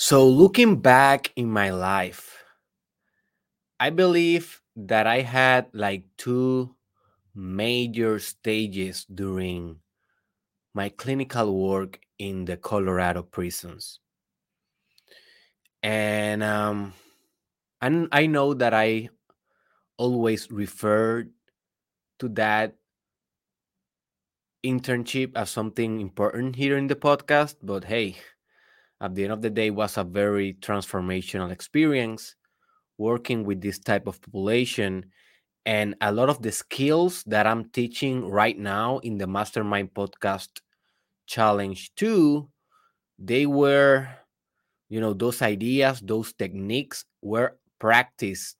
So, looking back in my life, I believe that I had like two major stages during my clinical work in the Colorado prisons. And um, and I know that I always referred to that internship as something important here in the podcast, but hey, at the end of the day was a very transformational experience working with this type of population and a lot of the skills that I'm teaching right now in the Mastermind Podcast Challenge 2, they were, you know, those ideas, those techniques were practiced.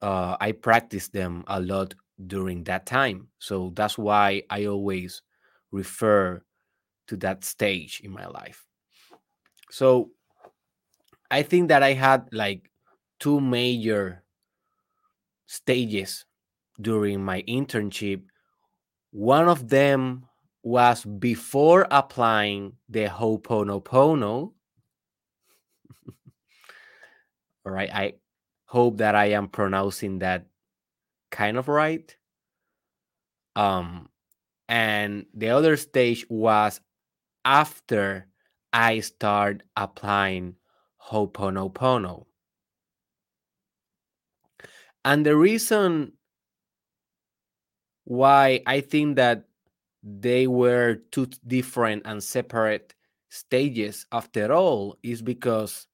Uh, I practiced them a lot during that time. So that's why I always refer to that stage in my life. So I think that I had like two major stages during my internship. One of them was before applying the Ho'oponopono. All right, I hope that I am pronouncing that kind of right. Um, and the other stage was after I start applying Ho'oponopono. And the reason why I think that they were two different and separate stages after all is because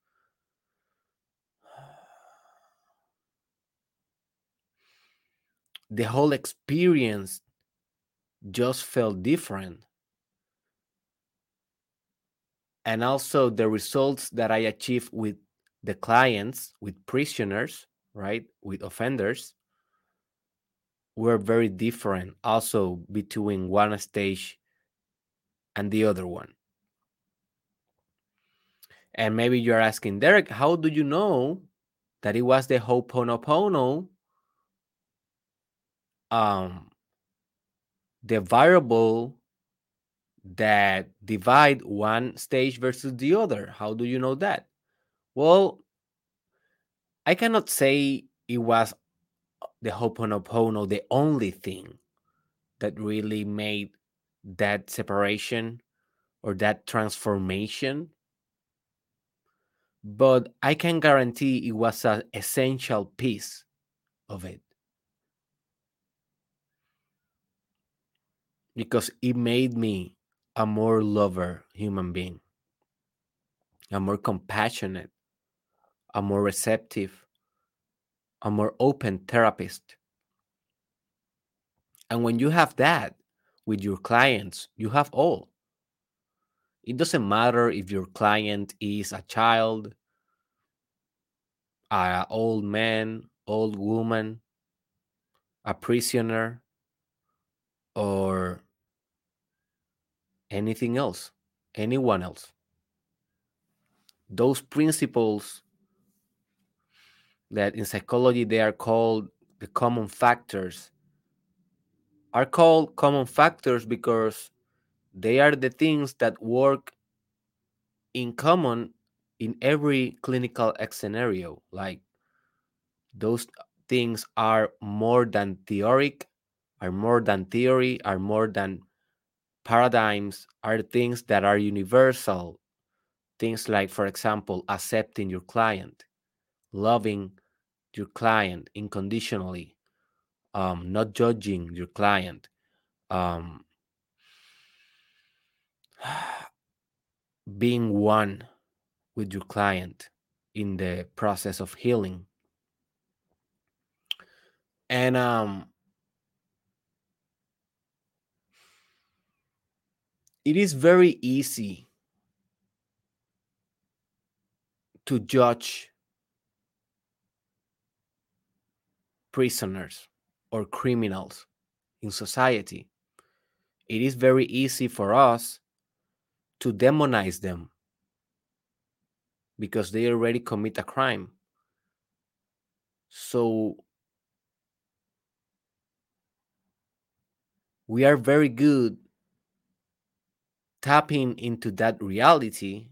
the whole experience just felt different. And also the results that I achieved with the clients, with prisoners, right, with offenders, were very different also between one stage and the other one. And maybe you're asking, Derek, how do you know that it was the Ho'oponopono um, the variable that divide one stage versus the other. How do you know that? Well, I cannot say it was uh, the Ho'oponopono the only thing that really made that separation or that transformation. But I can guarantee it was an essential piece of it. because it made me a more lover human being, a more compassionate, a more receptive, a more open therapist. And when you have that with your clients, you have all. It doesn't matter if your client is a child, an old man, old woman, a prisoner, or anything else, anyone else. Those principles that in psychology they are called the common factors are called common factors because they are the things that work in common in every clinical scenario like those things are more than theoric are more than theory are more than paradigms are things that are universal. Things like, for example, accepting your client, loving your client unconditionally, um, not judging your client, um, being one with your client in the process of healing. And um, it is very easy to judge prisoners or criminals in society. It is very easy for us to demonize them because they already commit a crime. So we are very good tapping into that reality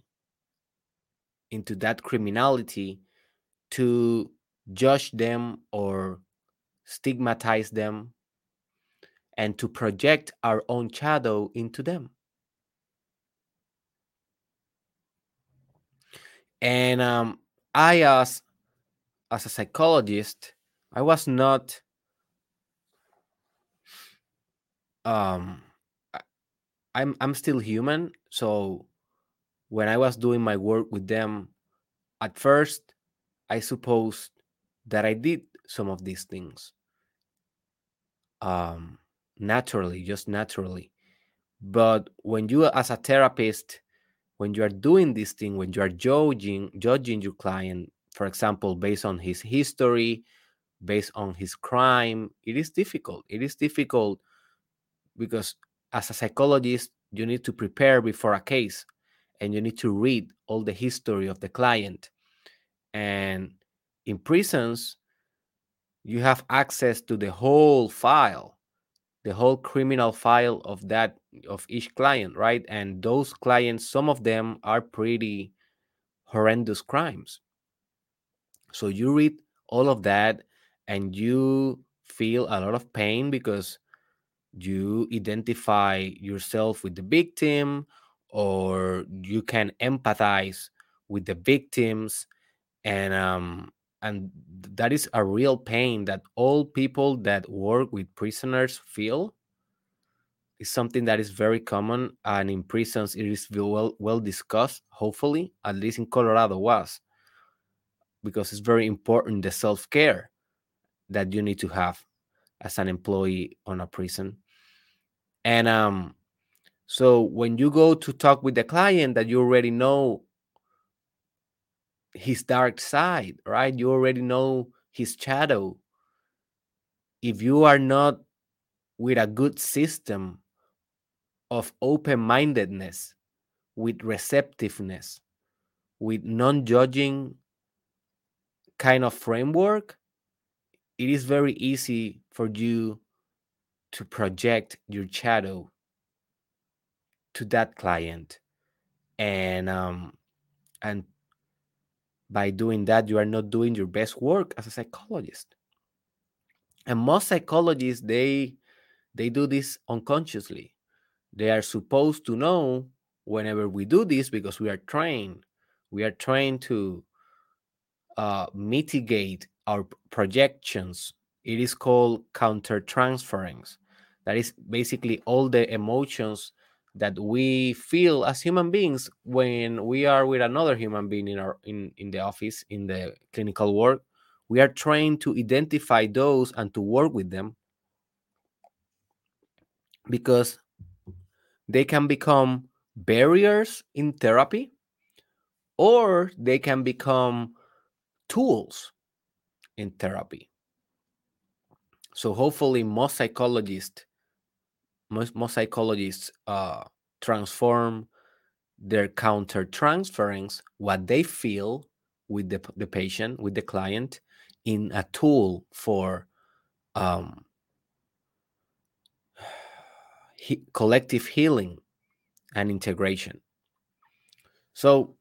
into that criminality to judge them or stigmatize them and to project our own shadow into them. And um, I, as as a psychologist, I was not um I'm I'm still human, so when I was doing my work with them at first I supposed that I did some of these things um naturally, just naturally. But when you as a therapist when you are doing this thing when you are judging judging your client for example based on his history based on his crime it is difficult it is difficult because as a psychologist you need to prepare before a case and you need to read all the history of the client. And in prisons you have access to the whole file the whole criminal file of that of each client right? And those clients some of them are pretty horrendous crimes. So you read all of that and you feel a lot of pain because you identify yourself with the victim or you can empathize with the victims and um and that is a real pain that all people that work with prisoners feel. Is something that is very common and in prisons it is well well discussed hopefully at least in colorado was because it's very important the self-care that you need to have as an employee on a prison and um so when you go to talk with the client that you already know his dark side right? You already know his shadow. If you are not with a good system of open mindedness, with receptiveness, with non judging kind of framework, it is very easy for you to project your shadow to that client and um and by doing that you are not doing your best work as a psychologist and most psychologists they they do this unconsciously they are supposed to know whenever we do this because we are trained. We are trained to uh, mitigate our projections. It is called countertransference. That is basically all the emotions that we feel as human beings when we are with another human being in our in, in the office in the clinical work we are trained to identify those and to work with them because they can become barriers in therapy or they can become tools in therapy. So hopefully most psychologists most, most psychologists uh, transform their counter transference what they feel with the, the patient with the client in a tool for um, he, collective healing and integration. So,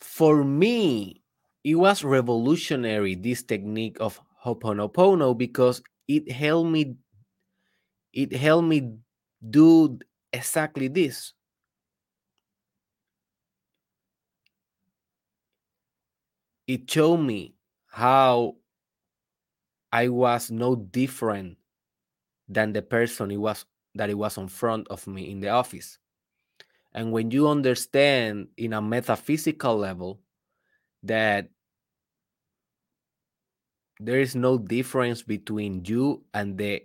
for me, it was revolutionary this technique of Ho'oponopono because it helped me. It helped me do exactly this. It showed me how I was no different than the person it was that it was in front of me in the office. And when you understand in a metaphysical level that there is no difference between you and the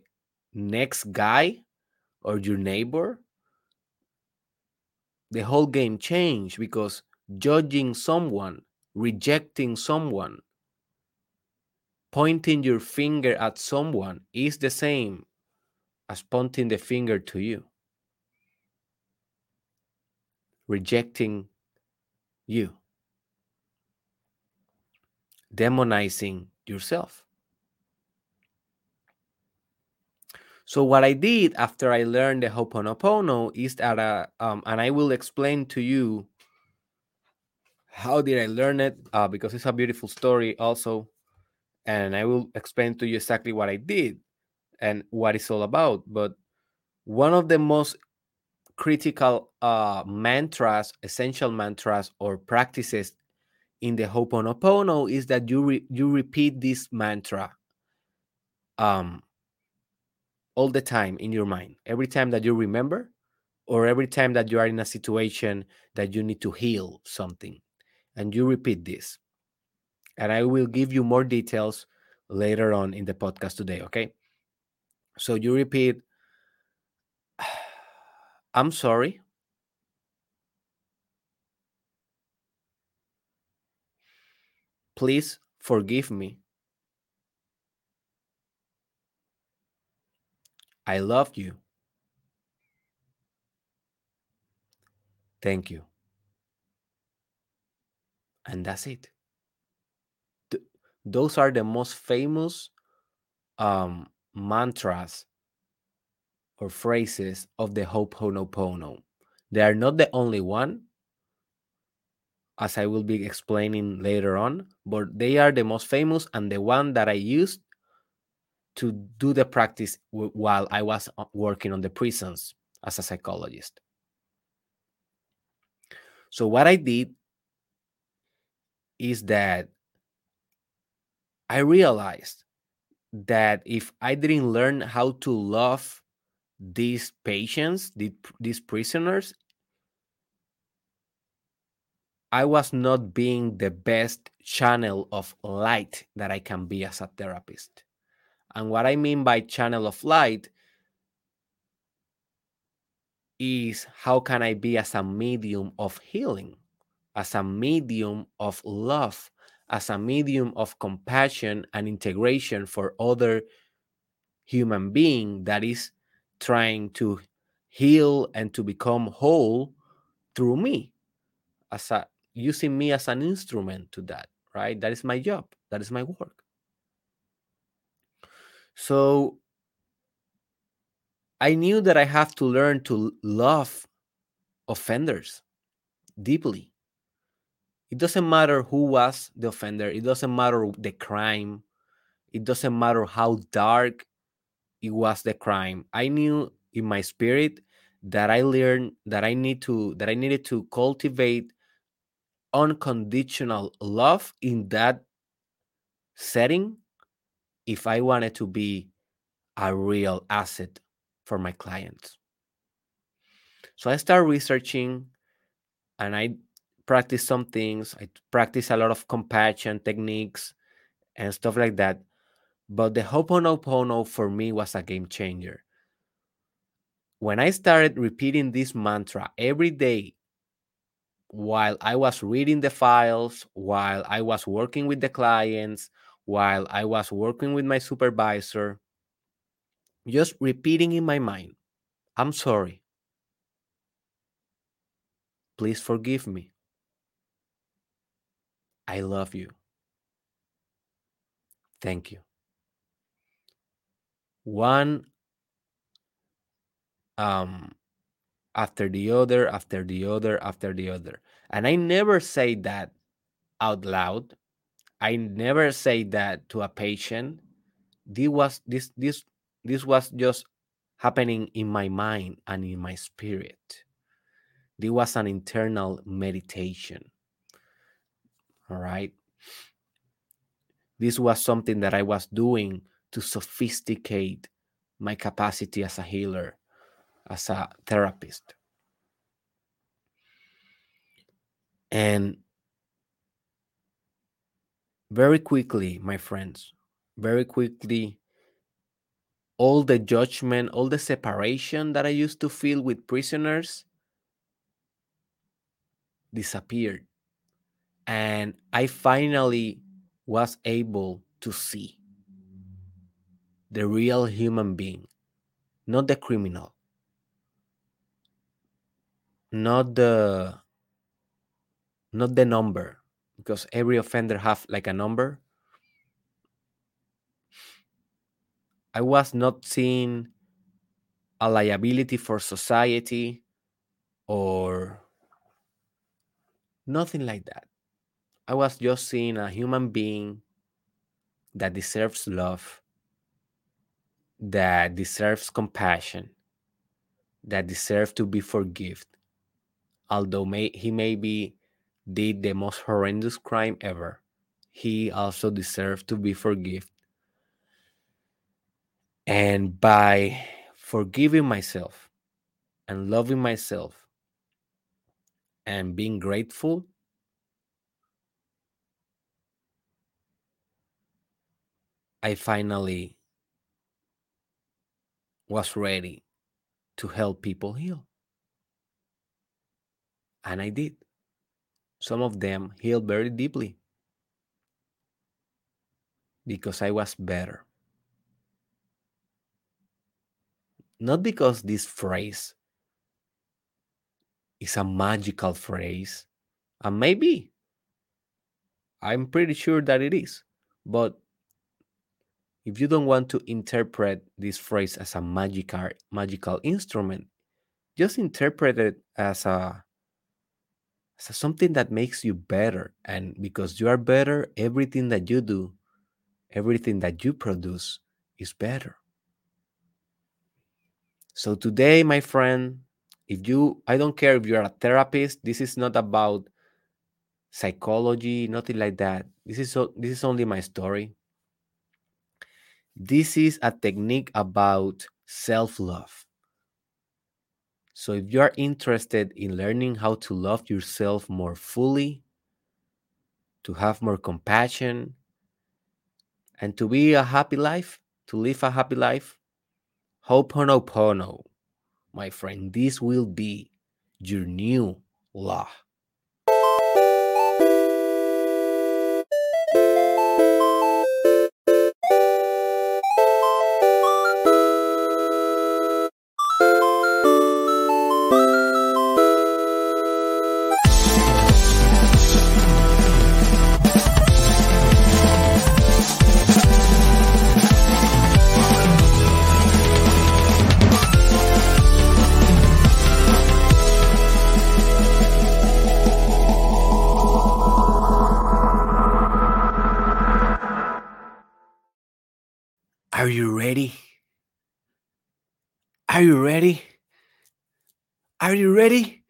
next guy or your neighbor, the whole game changed because judging someone, rejecting someone, pointing your finger at someone is the same as pointing the finger to you, rejecting you, demonizing yourself. So what I did after I learned the Ho'oponopono is that, uh, um, and I will explain to you how did I learn it? Uh, because it's a beautiful story, also, and I will explain to you exactly what I did and what it's all about. But one of the most critical uh, mantras, essential mantras, or practices in the Ho'oponopono is that you re- you repeat this mantra um, all the time in your mind. Every time that you remember, or every time that you are in a situation that you need to heal something, and you repeat this. And I will give you more details later on in the podcast today. Okay. So you repeat, I'm sorry. Please forgive me. I love you. Thank you. And that's it. Th- those are the most famous um, mantras or phrases of the Ho'oponopono. They are not the only one, as I will be explaining later on, but they are the most famous and the one that I used to do the practice while I was uh, working on the prisons as a psychologist. So, what I did is that I realized that if I didn't learn how to love these patients, these prisoners, I was not being the best channel of light that I can be as a therapist. And what I mean by channel of light is how can I be as a medium of healing, as a medium of love, as a medium of compassion and integration for other human being that is trying to heal and to become whole through me as a using me as an instrument to that right? That is my job. That is my work so i knew that i have to learn to love offenders deeply. It doesn't matter who was the offender. It doesn't matter the crime. It doesn't matter how dark it was the crime. I knew in my spirit that i learned that i need to that i needed to cultivate unconditional love in that setting if I wanted to be a real asset for my clients. So I started researching and I practice some things. I practice a lot of compassion techniques and stuff like that. But the Ho'oponopono for me was a game changer. When I started repeating this mantra every day while I was reading the files, while I was working with the clients, while I was working with my supervisor, just repeating in my mind, I'm sorry. Please forgive me. I love you. Thank you. One um after the other, after the other, after the other. And I never say that out loud. I never say that to a patient. This was this this this was just happening in my mind and in my spirit. This was an internal meditation. All right. This was something that I was doing to sophisticate my capacity as a healer, as a therapist. And very quickly, my friends, very quickly, all the judgment, all the separation that I used to feel with prisoners disappeared. And I finally was able to see the real human being, not the criminal, not the not the number because every offender have like a number i was not seeing a liability for society or nothing like that I was just seeing a human being that deserves love, that deserves compassion, that deserves to be forgiven. Although may, he maybe did the most horrendous crime ever, he also deserved to be forgiven. And by forgiving myself and loving myself and being grateful, I finally was ready to help people heal. And I did. Some of them healed very deeply because I was better. Not because this phrase is a magical phrase, and maybe I'm pretty sure that it is, but if you don't want to interpret this phrase as a magical magical instrument, just interpret it as a a something that makes you better. And because you are better, everything that you do, everything that you produce is better. So today, my friend, if you I don't care if you're a therapist, this is not about psychology, nothing like that. This is so this is only my story. This is a technique about self-love. So if you are interested in learning how to love yourself more fully, to have more compassion, and to be a happy life, to live a happy life, Ho'oponopono, my friend, this will be your new law. Are you ready? Are you ready?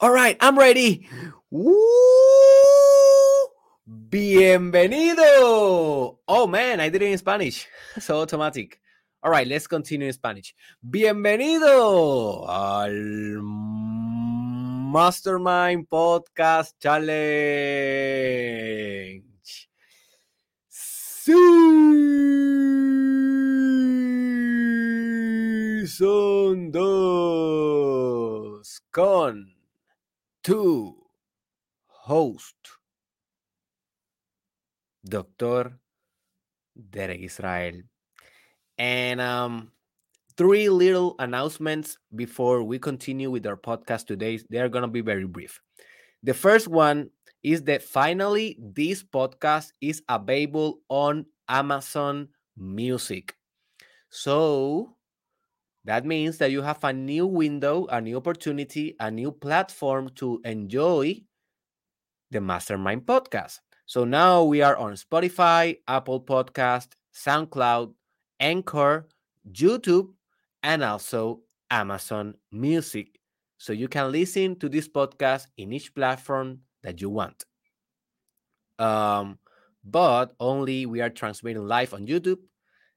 All right, I'm ready. Woo! Bienvenido. Oh man, I did it in Spanish. So automatic. All right, let's continue in Spanish. Bienvenido al Mastermind Podcast Challenge. Season 2 con tu host, Dr. Derek Israel. And um, three little announcements before we continue with our podcast today. They're going to be very brief. The first one is that finally this podcast is available on Amazon Music. So that means that you have a new window, a new opportunity, a new platform to enjoy the Mastermind podcast. So now we are on Spotify, Apple Podcast, SoundCloud, Anchor, YouTube, and also Amazon Music. So you can listen to this podcast in each platform that you want. Um, but only we are transmitting live on YouTube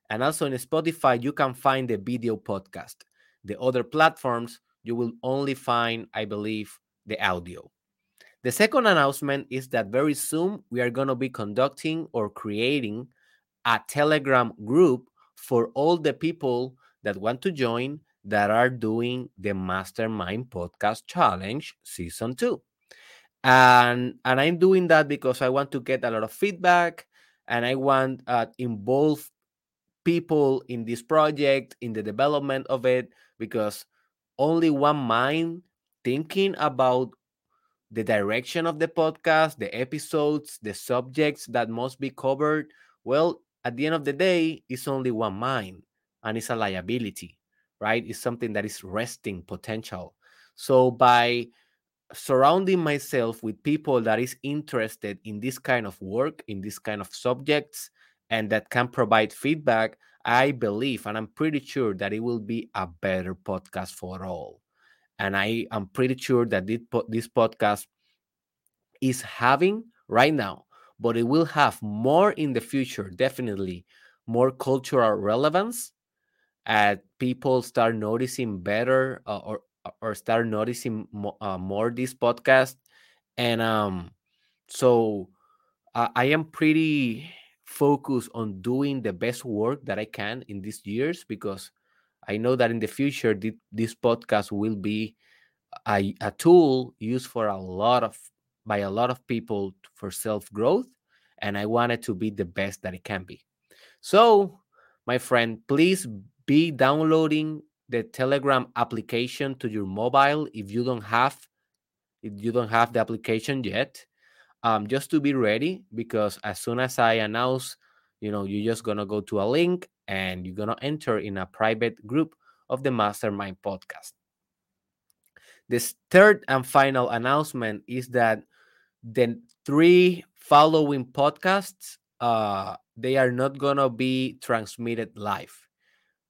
and also in Spotify, you can find the video podcast. The other platforms, you will only find, I believe, the audio. The second announcement is that very soon we are going to be conducting or creating a Telegram group for all the people that want to join that are doing the Mastermind Podcast Challenge Season 2. And, and I'm doing that because I want to get a lot of feedback and I want uh, involve people in this project, in the development of it, because only one mind thinking about the direction of the podcast, the episodes, the subjects that must be covered. Well, at the end of the day, it's only one mind and it's a liability, right? It's something that is resting potential. So by surrounding myself with people that is interested in this kind of work in this kind of subjects and that can provide feedback i believe and i'm pretty sure that it will be a better podcast for all. And i am pretty sure that this podcast is having right now but it will have more in the future definitely more cultural relevance as people start noticing better uh, or or start noticing mo- uh, more this podcast. And um so uh, i am pretty focused on doing the best work that i can in these years because i know that in the future this podcast will be a, a tool used for a lot of by a lot of people for self growth and i want it to be the best that it can be so my friend please be downloading the Telegram application to your mobile if you don't have if you don't have the application yet. Um, just to be ready because as soon as I announce, you know, you're just gonna go to a link and you're gonna enter in a private group of the Mastermind podcast. This third and final announcement is that the three following podcasts uh, they are not gonna be transmitted live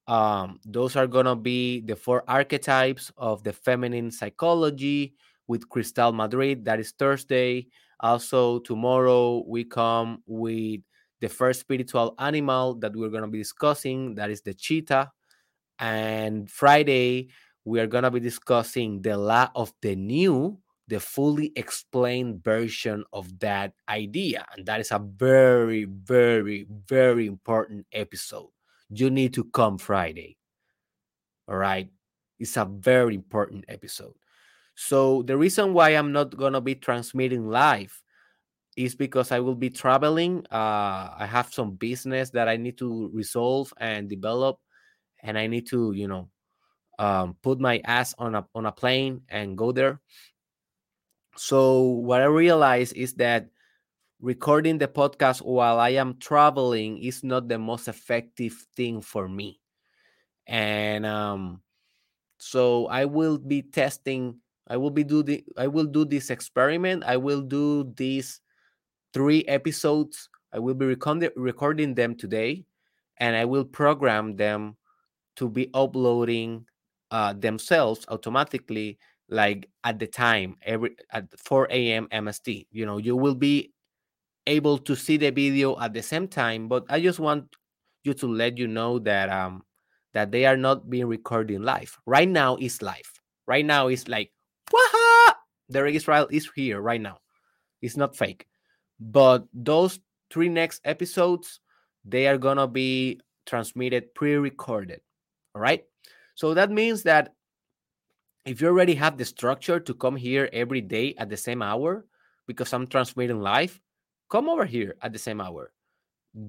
um, those are to be the four archetypes of the feminine psychology with Cristal Madrid. That is Thursday. Also, tomorrow we come with the first spiritual animal that we're going to be discussing. That is the cheetah. And Friday, we are going to be discussing the law of the new, the fully explained version of that idea. And that is a very, very, very important episode you need to come Friday. All right. It's a very important episode. So, the reason why I'm not to be transmitting live is because I will be traveling. Uh, I have some business that I need to resolve and develop, and I need to, you know, um, put my ass on a on a plane and go there. So what I realize is that recording the podcast while I am traveling is not the most effective thing for me. And um, so I will be testing. I will be do the. I will do this experiment. I will do these three episodes. I will be recording them today, and I will program them to be uploading uh, themselves automatically, like at the time every at 4 a.m. MST. You know, you will be able to see the video at the same time but i just want you to let you know that um that they are not being recording live right now is live right now is like Waha! the israel is here right now it's not fake but those three next episodes they are gonna be transmitted pre-recorded all right so that means that if you already have the structure to come here every day at the same hour because i'm transmitting live come over here at the same hour.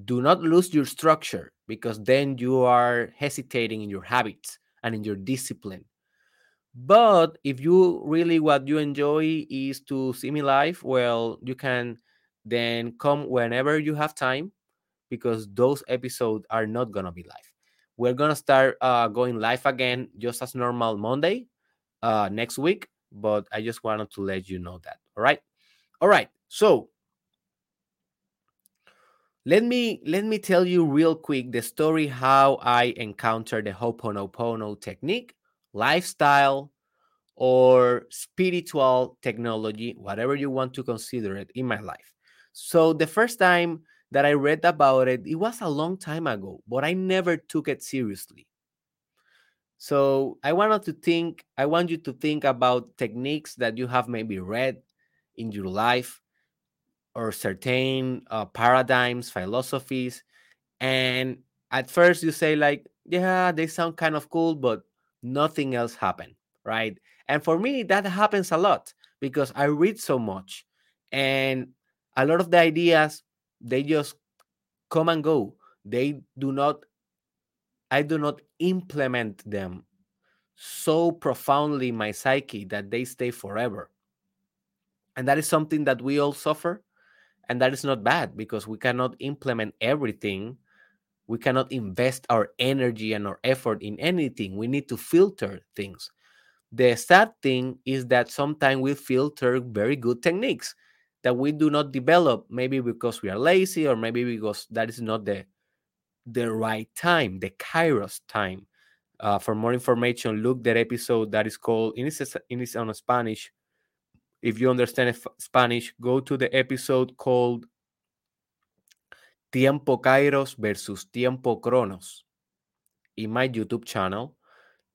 Do not lose your structure because then you are hesitating in your habits and in your discipline. But if you really what you enjoy is to see me live, well, you can then come whenever you have time because those episodes are not gonna be live. We're gonna start uh, going live again just as normal Monday uh, next week, but I just wanted to let you know that. All right, all right. So let me let me tell you real quick the story how I encountered the Ho'oponopono technique, lifestyle, or spiritual technology, whatever you want to consider it in my life. So the first time that I read about it, it was a long time ago, but I never took it seriously. So I wanted to think, I want you to think about techniques that you have maybe read in your life or certain uh, paradigms, philosophies, and at first you say like, yeah, they sound kind of cool, but nothing else happened, right? And for me, that happens a lot because I read so much, and a lot of the ideas they just come and go. They do not. I do not implement them so profoundly in my psyche that they stay forever. And that is something that we all suffer and that is not bad because we cannot implement everything we cannot invest our energy and our effort in anything we need to filter things The sad thing is that sometimes we filter very good techniques that we do not develop, maybe because we are lazy or maybe because that is not the the right time, the Kairos time. Uh, for more information, look that episode that is called in is in on Spanish. If you understand Spanish, go to the episode called Tiempo Kairos versus Tiempo Cronos in my YouTube channel,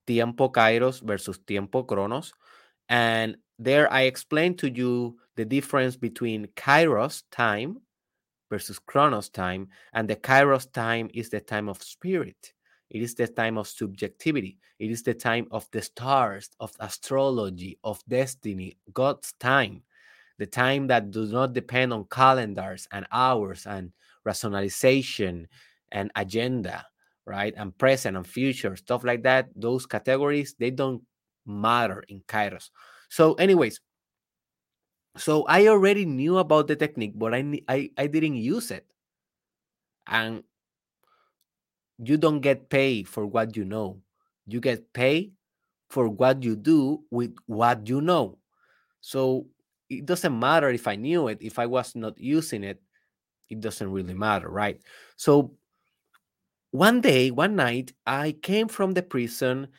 Tiempo Kairos versus Tiempo Cronos. And there I explain to you the difference between Kairos time versus Chronos time. And the Kairos time is the time of spirit. It is the time of subjectivity. It is the time of the stars, of astrology, of destiny, God's time. The time that does not depend on calendars and hours and rationalization and agenda, right? And present and future, stuff like that. Those categories, they don't matter in Kairos. So, anyways, so I already knew about the technique, but I, I, I didn't use it. And you don't get paid for what you know. You get paid for what you do with what you know. So it doesn't matter if I knew it, if I was not using it, it doesn't really matter, right? So one day, one night, I came from the prison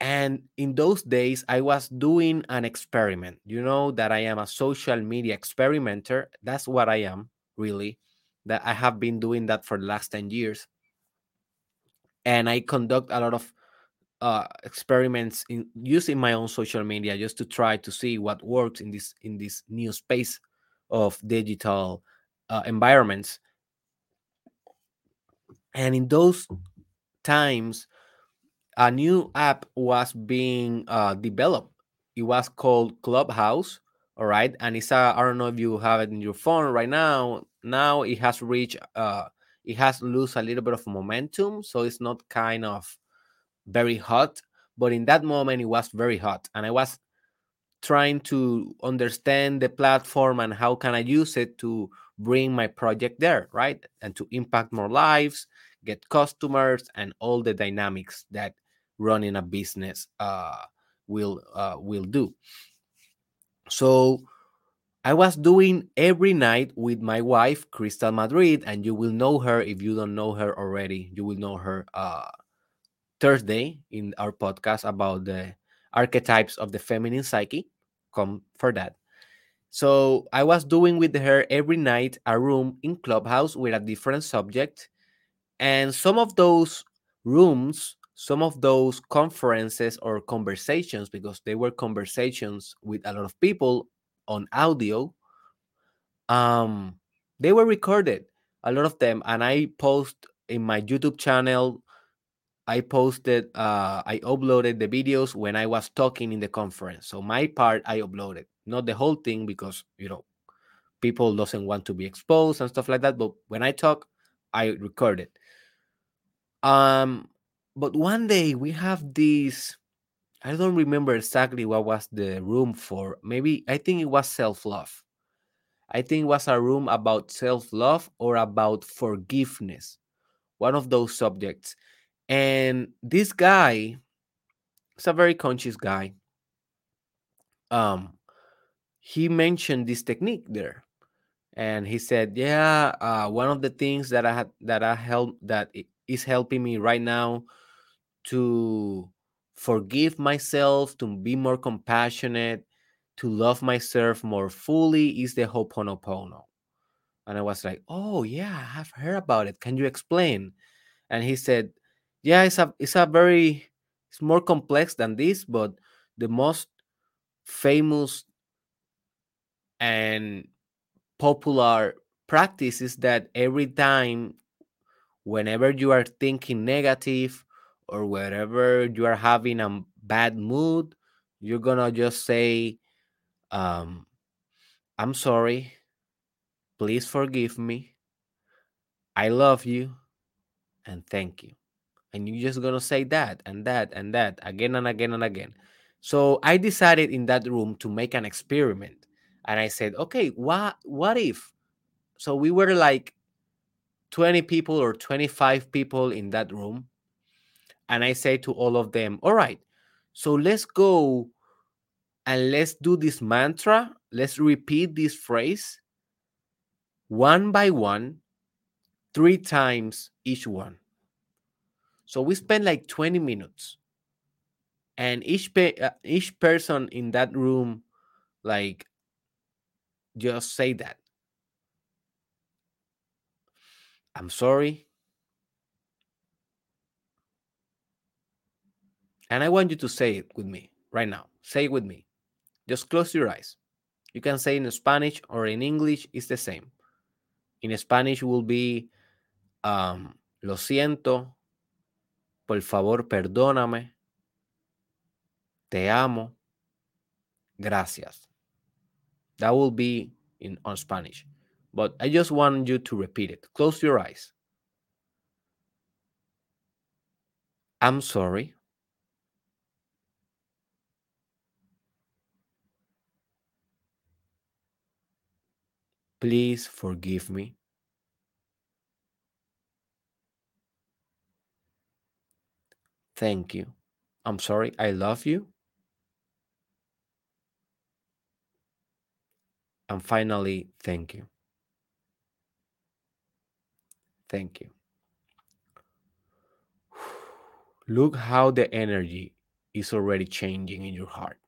and in those days, I was doing an experiment. You know that I am a social media experimenter. That's what I am, really. That I have been doing that for the last 10 years. And I conduct a lot of uh, experiments in using my own social media just to try to see what works in this in this new space of digital uh, environments. And in those times, a new app was being uh, developed. It was called Clubhouse. All right, and it's I don't know if you have it in your phone right now. Now it has reached uh, it has lose a little bit of momentum, so it's not kind of very hot. But in that moment, it was very hot, and I was trying to understand the platform and how can I use it to bring my project there, right? And to impact more lives, get customers, and all the dynamics that running a business uh, will uh, will do. So I was doing every night with my wife, Crystal Madrid, and you will know her if you don't know her already. You will know her uh, Thursday in our podcast about the archetypes of the feminine psyche. Come for that. So I was doing with her every night a room in Clubhouse with a different subject. And some of those rooms some of those conferences or conversations, because they were conversations with a lot of people on audio, um, they were recorded, a lot of them, and I post in my YouTube channel. I posted, uh, I uploaded the videos when I was talking in the conference. So my part I uploaded, not the whole thing because you know people doesn't want to be exposed and stuff like that. But when I talk, I record it. Um, but one day we have this i don't remember exactly what was the room for maybe i think it was self-love i think it was a room about self-love or about forgiveness one of those subjects and this guy is a very conscious guy um he mentioned this technique there and he said yeah uh, one of the things that i had that i help that is helping me right now to forgive myself, to be more compassionate, to love myself more fully is the Ho'oponopono. And I was like, oh yeah, I have heard about it. Can you explain? And he said, yeah, it's a it's a very it's more complex than this, but the most famous and popular practice is that every time whenever you are thinking negative or wherever you are having a bad mood, you're gonna just say, um, I'm sorry, please forgive me, I love you, and thank you. And you're just gonna say that and that and that again and again and again. So I decided in that room to make an experiment. And I said, okay, what what if? So we were like 20 people or 25 people in that room and I say to all of them, all right, So let's go and let's do this mantra. Let's repeat this phrase one by one, three times each one. So we spend like 20 minutes. And each pe- uh, each person in that room like just say that. I'm sorry. And I want you to say it with me right now. Say it with me. Just close your eyes. You can say in Spanish or in English, it's the same. In Spanish will be um, lo siento, por favor, perdóname, te amo, gracias. That will be in on Spanish. But I just want you to repeat it. Close your eyes. I'm sorry. Please forgive me. Thank you. I'm sorry. I love you. And finally, thank you. Thank you. Look how the energy is already changing in your heart.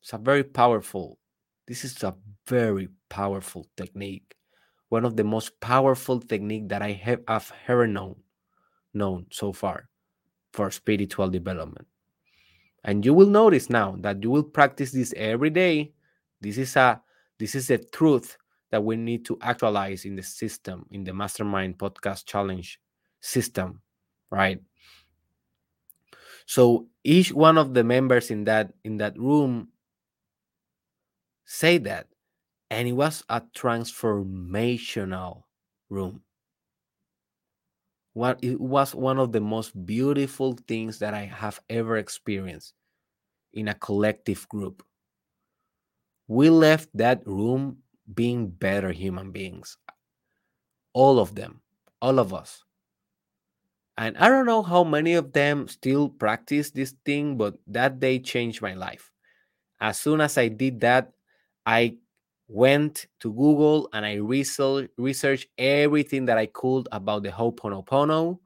It's a very powerful, this is a very powerful technique. One of the most powerful technique that I have I've ever known known so far for spiritual development. And you will notice now that you will practice this every day. This is a this is the truth that we need to actualize in the system, in the Mastermind Podcast Challenge system, right? So each one of the members in that in that room say that, and it was a transformational room. What it was one of the most beautiful things that I have ever experienced in a collective group. We left that room being better human beings. All of them, all of us. And I don't know how many of them still practice this thing, but that day changed my life. As soon as I did that, I went to Google and I researched, everything that I could about the Ho'oponopono,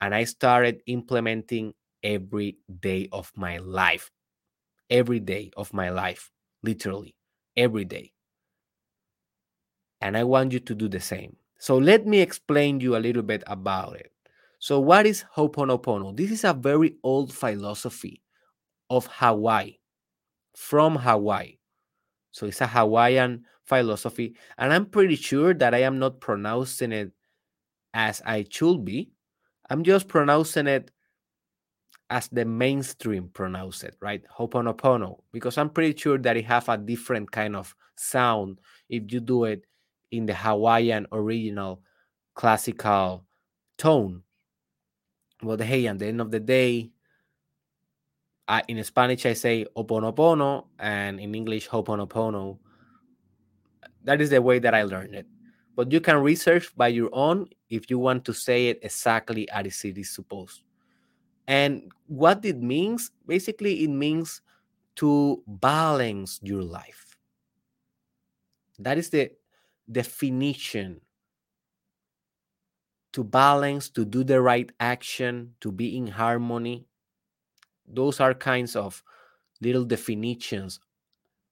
and I started implementing every day of my life. Every day of my life, literally, every day. And I want you to do the same. So let me explain you a little bit about it. So, what is Ho'oponopono? This is a very old philosophy of Hawaii, from Hawaii. So it's a Hawaiian philosophy. And I'm pretty sure that I am not pronouncing it as I should be. I'm just pronouncing it as the mainstream pronounce it, right? Ho'oponopono, because I'm pretty sure that it have a different kind of sound if you do it in the Hawaiian original classical tone. But hey, at the end of the day, I, in Spanish I say oponopono, and in English hoponopono. That is the way that I learned it. But you can research by your own if you want to say it exactly as it is supposed. And what it means, basically, it means to balance your life. That is the definition to balance, to do the right action, to be in harmony those are kinds of little definitions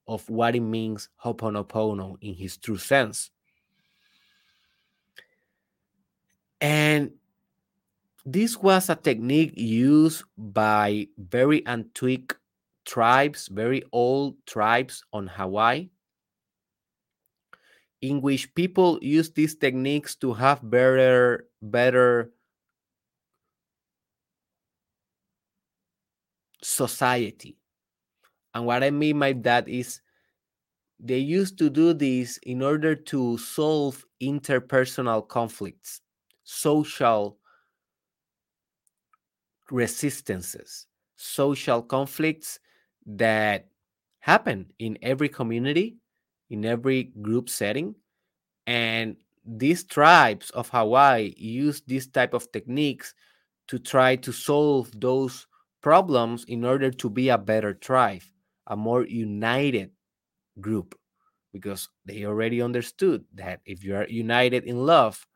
of what it means Ho'oponopono in his true sense. And this was a technique used by very antique tribes, very old tribes on Hawaii, in which people use these techniques to have better, better society. And what I mean by that is they used to do this in order to solve interpersonal conflicts, social resistances, social conflicts that happen in every community, in every group setting. And these tribes of Hawaii use this type of techniques to try to solve those problems in order to be a better tribe, a more united group, because they already understood that if you are united in love,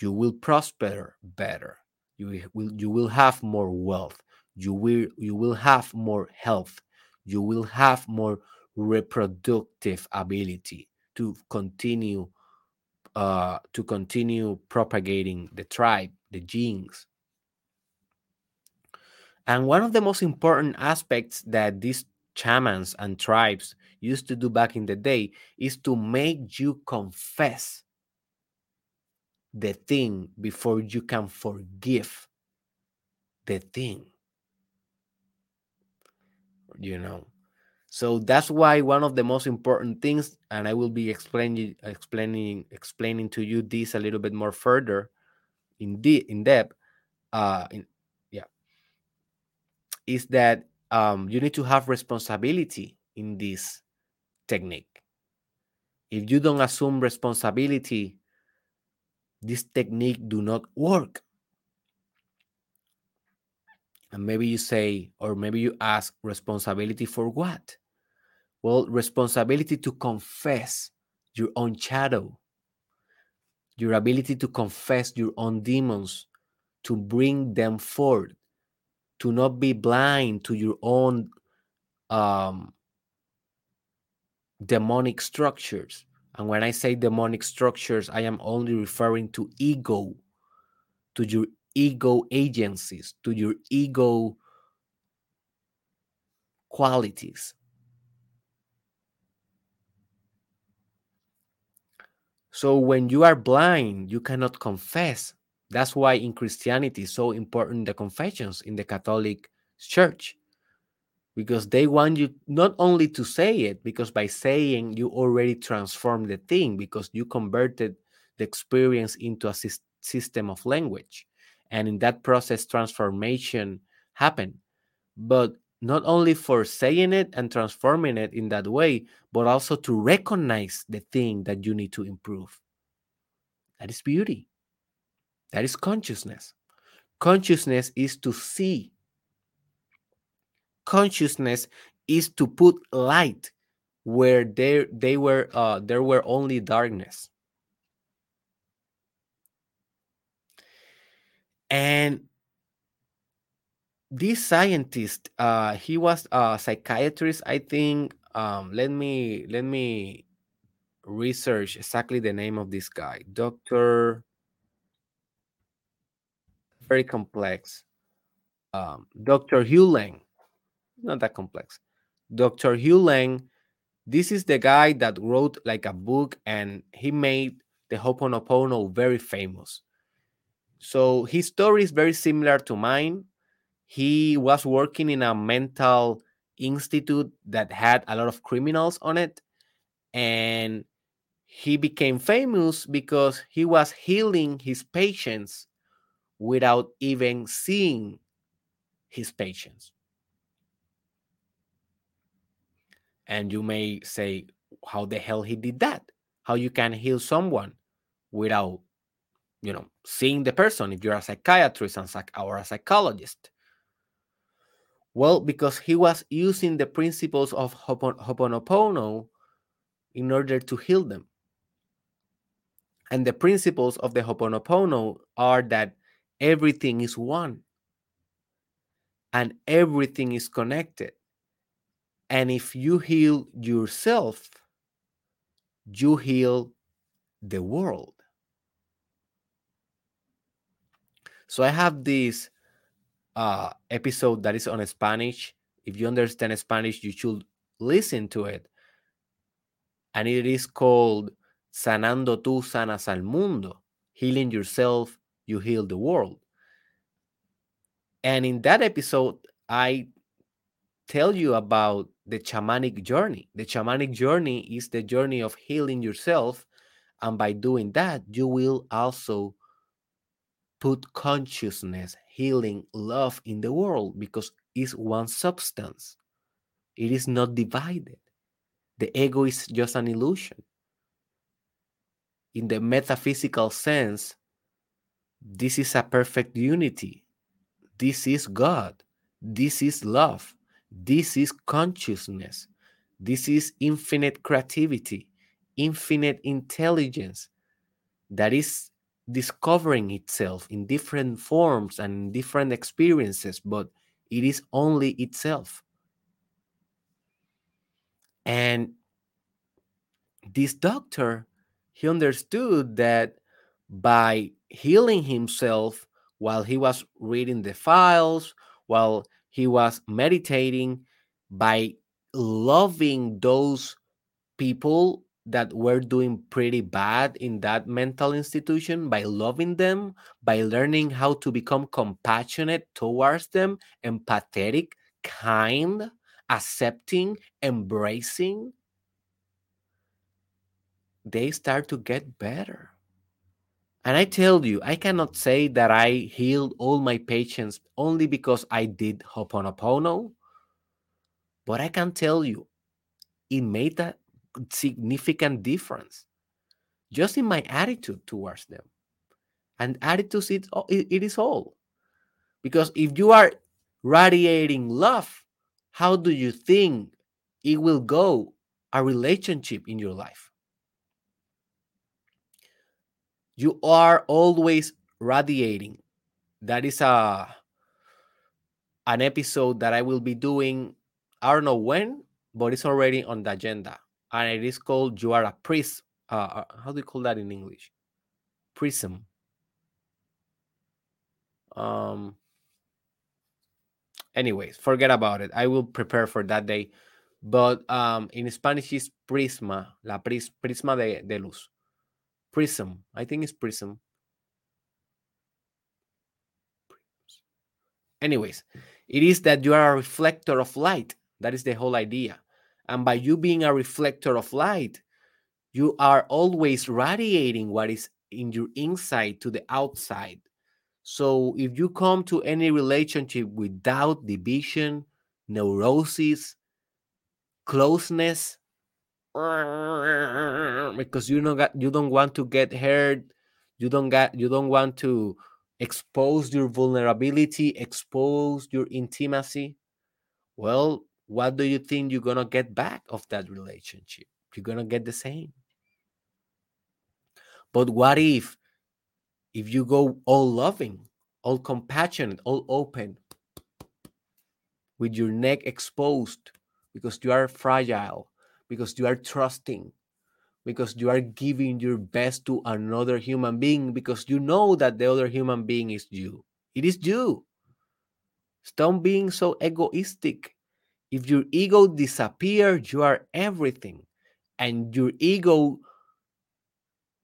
you will prosper better. You will you will have more wealth. You will you will have more health. You will have more reproductive ability to continue uh, to continue propagating the tribe, the genes. And one of the most important aspects that these shamans and tribes used to do back in the day is to make you confess the thing before you can forgive the thing. You know, so that's why one of the most important things, and I will be explaining explaining explaining to you this a little bit more further in de- in depth. Uh, in, yeah, is that um, you need to have responsibility in this technique. If you don't assume responsibility, this technique do not work. And maybe you say, or maybe you ask, responsibility for what? Well, responsibility to confess your own shadow, your ability to confess your own demons, to bring them forth, to not be blind to your own um, demonic structures. And when I say demonic structures, I am only referring to ego, to your ego agencies, to your ego qualities. So when you are blind, you cannot confess. That's why in Christianity is so important the confessions in the Catholic Church. Because they want you not only to say it, because by saying you already transform the thing, because you converted the experience into a system of language. And in that process, transformation happened. But not only for saying it and transforming it in that way, but also to recognize the thing that you need to improve. That is beauty. That is consciousness. Consciousness is to see. Consciousness is to put light where there they were uh, there were only darkness. And this scientist, uh, he was a psychiatrist, I think. Um, let me let me research exactly the name of this guy, Doctor. Very complex. Um, Doctor Hew Len, not that complex. Doctor Hew Len, This is the guy that wrote like a book, and he made the Ho'oponopono very famous. So his story is very similar to mine he was working in a mental institute that had a lot of criminals on it and he became famous because he was healing his patients without even seeing his patients and you may say how the hell he did that how you can heal someone without you know seeing the person if you're a psychiatrist or a psychologist well, because he was using the principles of Ho'oponopono in order to heal them. And the principles of the Ho'oponopono are that everything is one and everything is connected. And if you heal yourself, you heal the world. So I have this uh, episode that is on Spanish. If you understand Spanish, you should listen to it. And it is called Sanando tú sanas al mundo. Healing yourself, you heal the world. And in that episode, I tell you about the shamanic journey. The shamanic journey is the journey of healing yourself. And by doing that, you will also put consciousness, healing, love in the world because it's one substance. It is not divided. The ego is just an illusion. In the metaphysical sense, this is a perfect unity. This is God. This is love. This is consciousness. This is infinite creativity, infinite intelligence that is discovering itself in different forms and different experiences, but it is only itself. And this doctor, he understood that by healing himself while he was reading the files, while he was meditating, by loving those people that were doing pretty bad in that mental institution by loving them, by learning how to become compassionate towards them, empathetic, kind, accepting, embracing, they start to get better. And I tell you, I cannot say that I healed all my patients only because I did Ho'oponopono, but I can tell you, it made a significant difference just in my attitude towards them. And attitude, it, it is all. Because if you are radiating love, how do you think it will go a relationship in your life? You are always radiating. That is a an episode that I will be doing. I don't know when, but it's already on the agenda, and it is called "You Are a Prism." Uh, how do you call that in English? Prism. Um. Anyways, forget about it. I will prepare for that day. But um, in Spanish, is prisma, la pris, prisma de, de luz. Prism. I think it's prism. Anyways, it is that you are a reflector of light. That is the whole idea. And by you being a reflector of light, you are always radiating what is in your inside to the outside. So if you come to any relationship without division, neurosis, closeness, because you don't got you don't want to get hurt, you don't get you don't want to expose your vulnerability, expose your intimacy. Well, what do you think you're gonna get back of that relationship? You're gonna get the same. But what if if you go all loving, all compassionate, all open, with your neck exposed because you are fragile, because you are trusting, because you are giving your best to another human being, because you know that the other human being is you. It is you. Stop being so egoistic. If your ego disappeared, you are everything. And your ego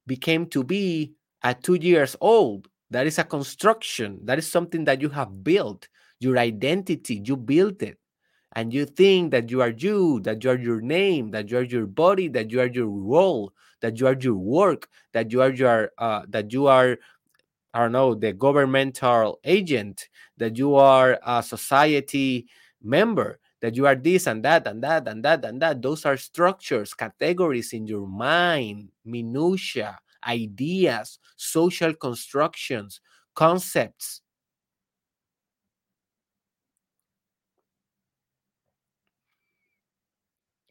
became to be at two years old. That is a construction. That is something that you have built. Your identity, you built it. And you think that you are you, that you are your name, that you are your body, that you are your role, that you are your work, that you are your uh, that you are I don't know, the governmental agent, that you are a society member, that you are this and that and that and that and that. Those are structures, categories in your mind, minutia, ideas, social constructions, concepts.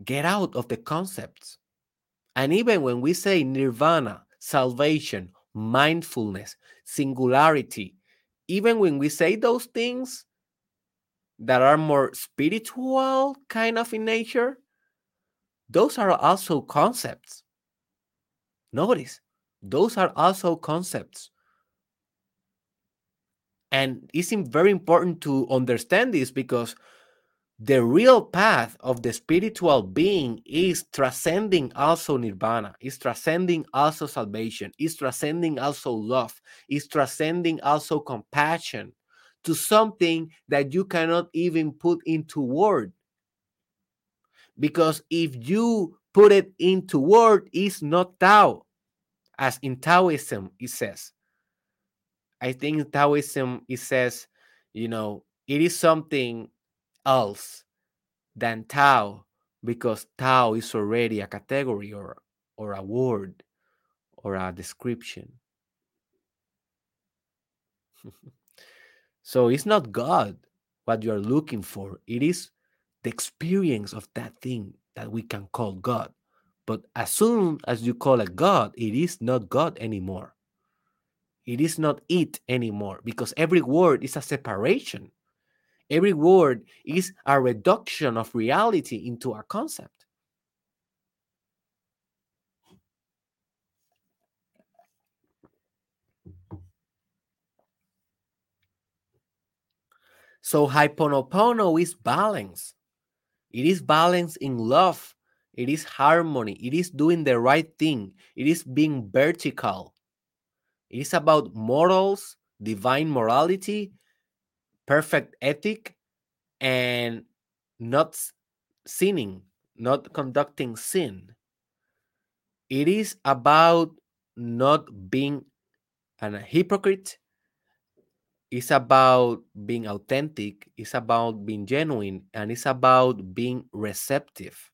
Get out of the concepts. And even when we say nirvana, salvation, mindfulness, singularity, even when we say those things that are more spiritual kind of in nature, those are also concepts. Notice, those are also concepts. And it's very important to understand this because the real path of the spiritual being is transcending also nirvana, is transcending also salvation, is transcending also love, is transcending also compassion to something that you cannot even put into word. Because if you put it into word, it's not Tao, as in Taoism it says. I think Taoism it says, you know, it is something else than Tao because Tao is already a category or or a word or a description. so it's not God. what you are looking for. It is the experience of that thing that we can call God. But as soon as you call it God, it is not God anymore. It is not it anymore because every word is a separation. Every word is a reduction of reality into a concept. So Ho'oponopono is balance. It is balance in love. It is harmony. It is doing the right thing. It is being vertical. It is about morals, divine morality, perfect ethic, and not sinning, not conducting sin. It is about not being a hypocrite it's about being authentic, it's about being genuine, and it's about being receptive.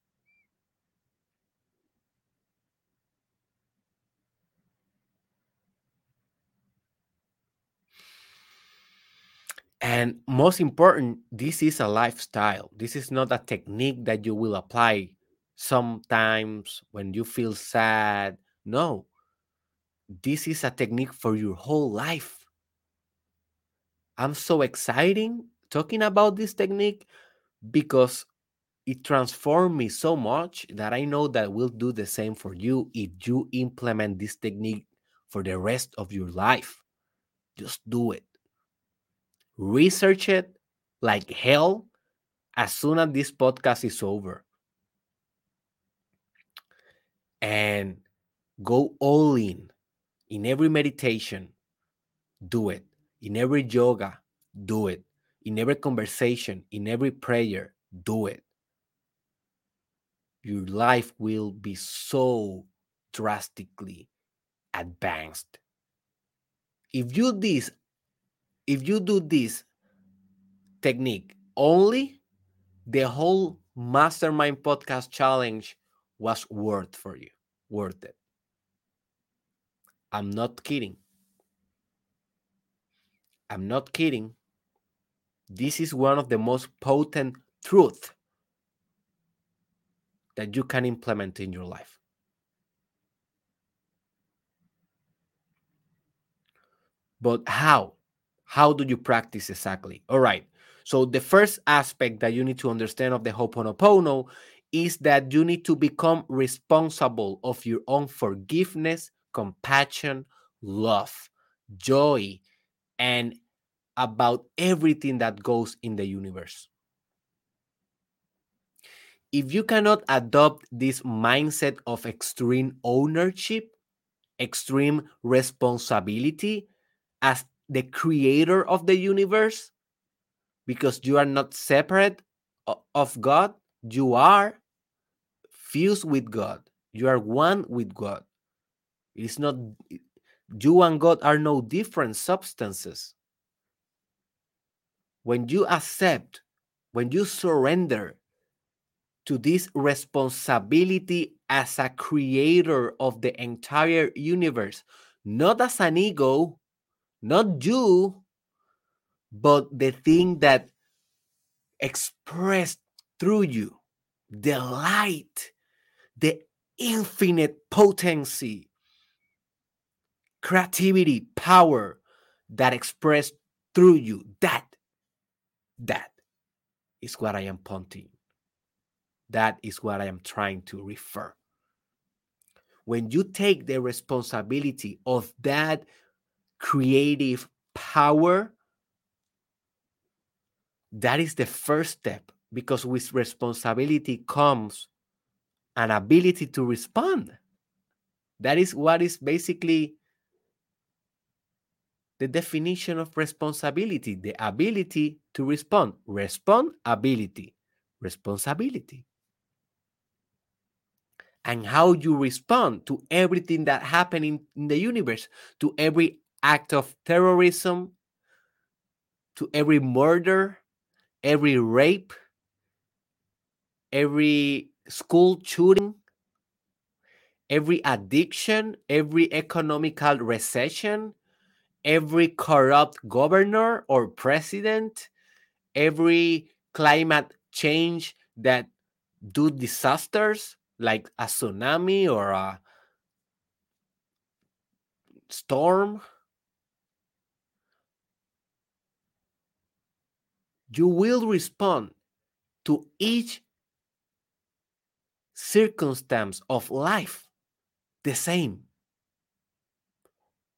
And most important, this is a lifestyle. This is not a technique that you will apply sometimes when you feel sad. No, this is a technique for your whole life. I'm so excited talking about this technique because it transformed me so much that I know that will do the same for you if you implement this technique for the rest of your life. Just do it. Research it like hell as soon as this podcast is over. And go all in in every meditation. Do it in every yoga, do it. In every conversation, in every prayer, do it. Your life will be so drastically advanced. If you do this, if you do this technique only, the whole mastermind podcast challenge was worth for you, worth it. I'm not kidding. I'm not kidding. This is one of the most potent truth that you can implement in your life. But how? How do you practice exactly? All right. So the first aspect that you need to understand of the Ho'oponopono is that you need to become responsible of your own forgiveness, compassion, love, joy, and about everything that goes in the universe. If you cannot adopt this mindset of extreme ownership, extreme responsibility as the creator of the universe, because you are not separate of God, you are fused with God. You are one with God. It is not you and God are no different substances. When you accept, when you surrender to this responsibility as a creator of the entire universe, not as an ego, not you, but the thing that expressed through you, the light, the infinite potency, creativity, power that expressed through you. That, that is what I am pointing. That is what I am trying to refer. When you take the responsibility of that creative power, that is the first step because with responsibility comes an ability to respond. That is what is basically the definition of responsibility the ability to respond. Respond ability responsibility. And how you respond to everything that happening in the universe to every act of terrorism to every murder every rape every school shooting every addiction every economical recession every corrupt governor or president, every climate change that do disasters like a tsunami or a storm you will respond to each circumstance of life the same.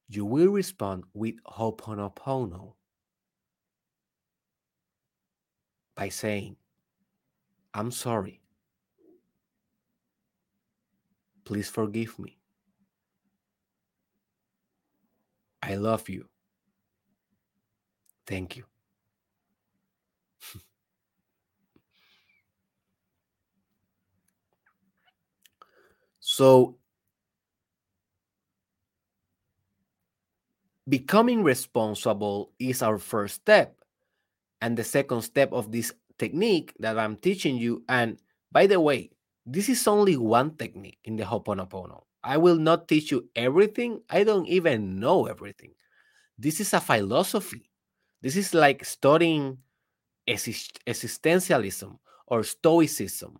You will respond with Ho'oponopono by saying, I'm sorry. Please forgive me. I love you. Thank you. So, becoming responsible is our first step. And the second step of this technique that I'm teaching you, and by the way, this is only one technique in the Ho'oponopono. I will not teach you everything. I don't even know everything. This is a philosophy. This is like studying existentialism or stoicism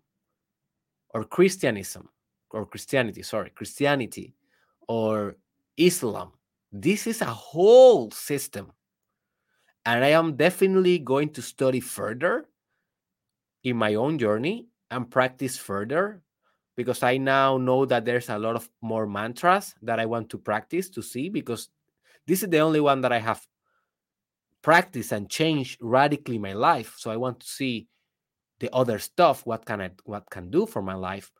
or Christianism or Christianity, sorry, Christianity or Islam. This is a whole system. And I am definitely going to study further in my own journey and practice further because I now know that there's a lot of more mantras that I want to practice to see because this is the only one that I have practiced and changed radically my life. So I want to see the other stuff, what can I what can do for my life.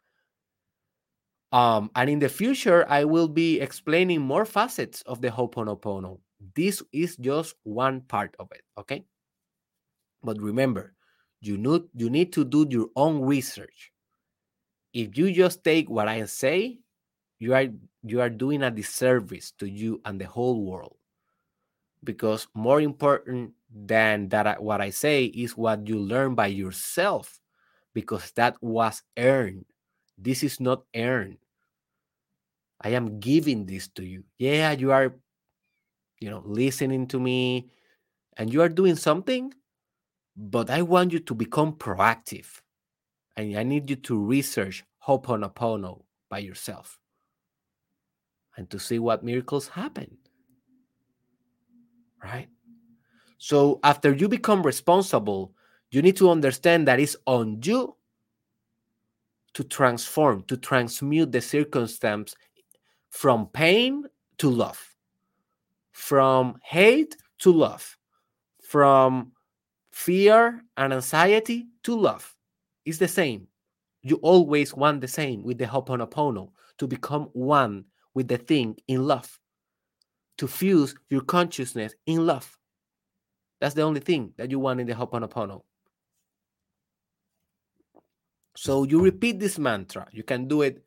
Um, and in the future, I will be explaining more facets of the Ho'oponopono. This is just one part of it, okay? But remember, you need you need to do your own research. If you just take what I say, you are you are doing a disservice to you and the whole world. Because more important than that what I say is what you learn by yourself because that was earned. This is not earned. I am giving this to you. Yeah, you are you know listening to me and you are doing something but I want you to become proactive. And I need you to research Ho'oponopono by yourself and to see what miracles happen. Right? So after you become responsible, you need to understand that it's on you to transform, to transmute the circumstance from pain to love, from hate to love, from fear and anxiety to love. It's the same. You always want the same with the Ho'oponopono to become one with the thing in love, to fuse your consciousness in love. That's the only thing that you want in the Ho'oponopono. So you repeat this mantra. You can do it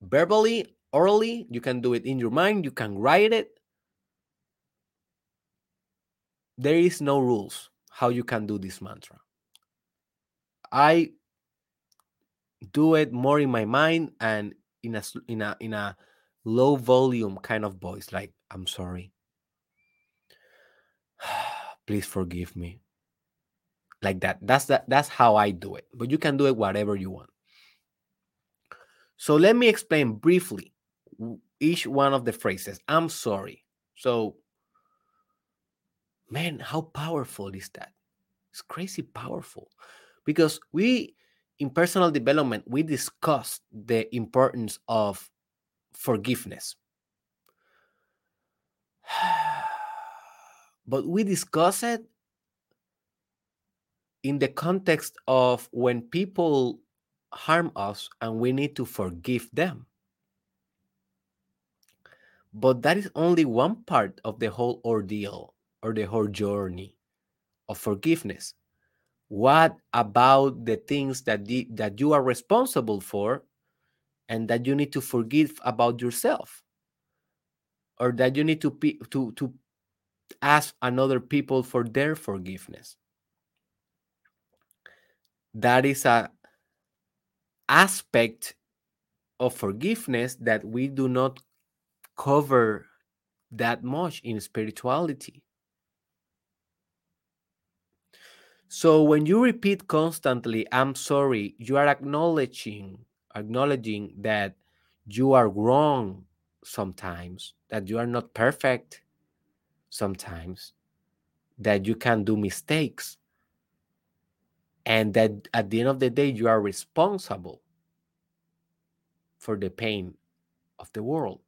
verbally, orally, you can do it in your mind, you can write it. There is no rules how you can do this mantra. I do it more in my mind and in a in a in a low volume kind of voice like I'm sorry. Please forgive me. Like that. That's that that's how I do it. But you can do it whatever you want. So let me explain briefly each one of the phrases. I'm sorry. So man, how powerful is that? It's crazy powerful because we in personal development we discuss the importance of forgiveness. but we discuss it in the context of when people harm us and we need to forgive them. But that is only one part of the whole ordeal or the whole journey of forgiveness. What about the things that the, that you are responsible for and that you need to forgive about yourself? Or that you need to to to ask another people for their forgiveness. That is a aspect of forgiveness that we do not cover that much in spirituality. So when you repeat constantly, I'm sorry, you are acknowledging acknowledging that you are wrong sometimes, that you are not perfect sometimes, that you can do mistakes, and that at the end of the day, you are responsible for the pain of the world.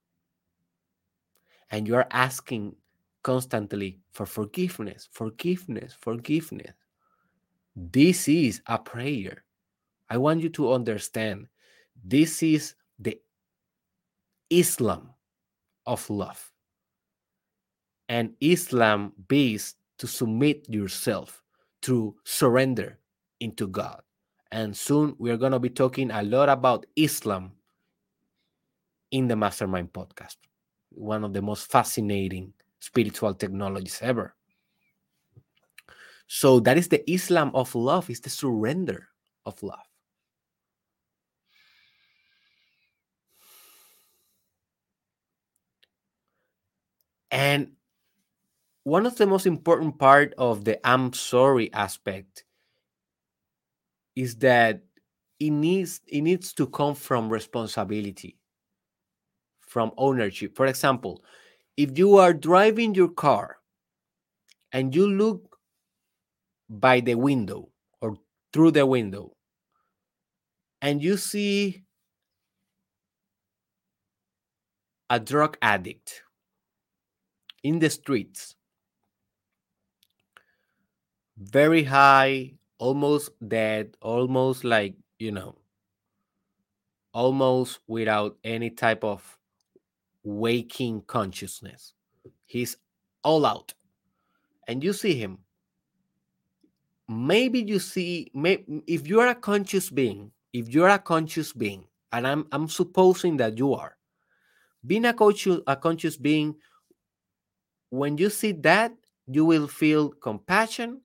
And you are asking constantly for forgiveness, forgiveness, forgiveness. This is a prayer. I want you to understand this is the Islam of love. And Islam based to submit yourself to surrender into God. And soon we're going to be talking a lot about Islam in the Mastermind podcast, one of the most fascinating spiritual technologies ever. So that is the Islam of love, is the surrender of love. And one of the most important part of the I'm sorry aspect is that it needs it needs to come from responsibility, from ownership. For example, if you are driving your car and you look by the window or through the window and you see a drug addict in the streets very high almost dead almost like you know almost without any type of waking consciousness. He's all out. And you see him. Maybe you see may, if you're a conscious being if you're a conscious being and i'm i'm supposing that you are being a conscious a conscious being when you see that, you will feel compassion,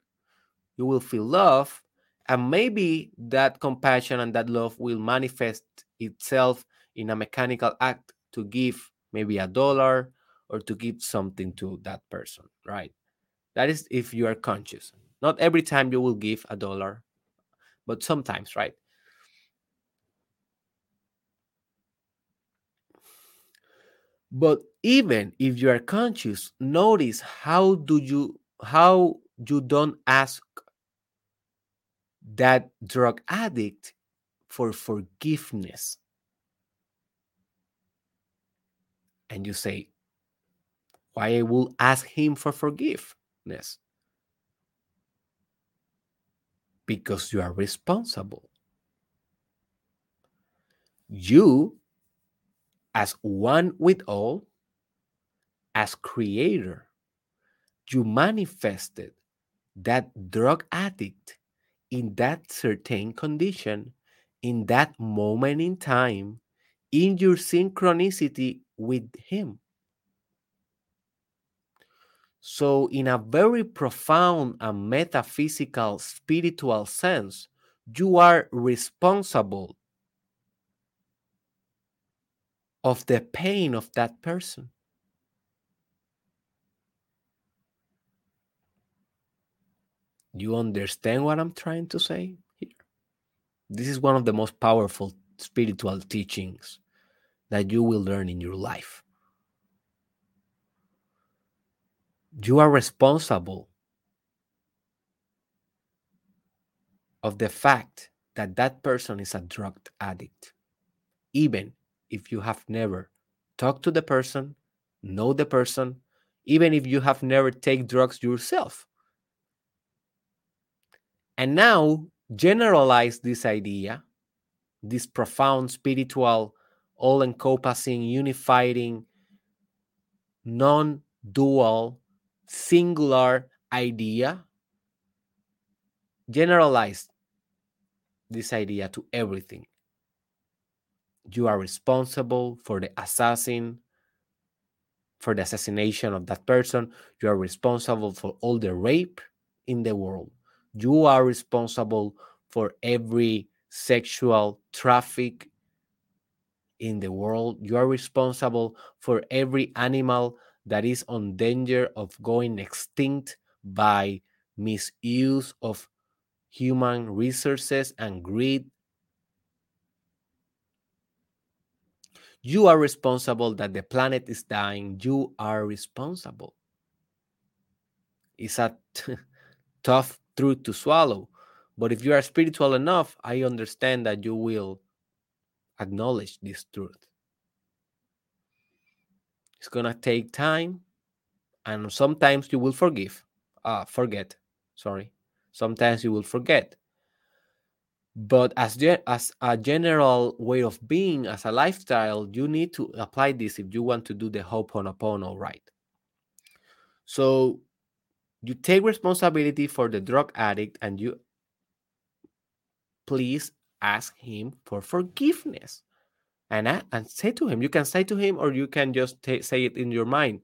you will feel love, and maybe that compassion and that love will manifest itself in a mechanical act to give maybe a dollar or to give something to that person, right? That is if you are conscious. Not every time you will give a dollar, but sometimes, right? But even if you are conscious, notice how do you how you don't ask that drug addict for forgiveness. And you say, why I will ask him for forgiveness? Because you are responsible. You as one with all, as creator, you manifested that drug addict in that certain condition, in that moment in time, in your synchronicity with him. So, in a very profound and metaphysical, spiritual sense, you are responsible of the pain of that person. You understand what I'm trying to say here? This is one of the most powerful spiritual teachings that you will learn in your life. You are responsible of the fact that that person is a drug addict, even if you have never talked to the person, know the person, even if you have never take drugs yourself. And now generalize this idea, this profound spiritual, all encompassing, unifying, non dual, singular idea. Generalize this idea to everything you are responsible for the assassin for the assassination of that person you are responsible for all the rape in the world you are responsible for every sexual traffic in the world you are responsible for every animal that is on danger of going extinct by misuse of human resources and greed. You are responsible that the planet is dying. You are responsible. It's a tough truth to swallow. But if you are spiritual enough, I understand that you will acknowledge this truth. It's gonna take time, and sometimes you will forgive, uh, forget. Sorry, sometimes you will forget. But as ge- as a general way of being, as a lifestyle, you need to apply this if you want to do the Ho'oponopono right. So you take responsibility for the drug addict, and you please ask him for forgiveness. And and say to him you can say to him or you can just t- say it in your mind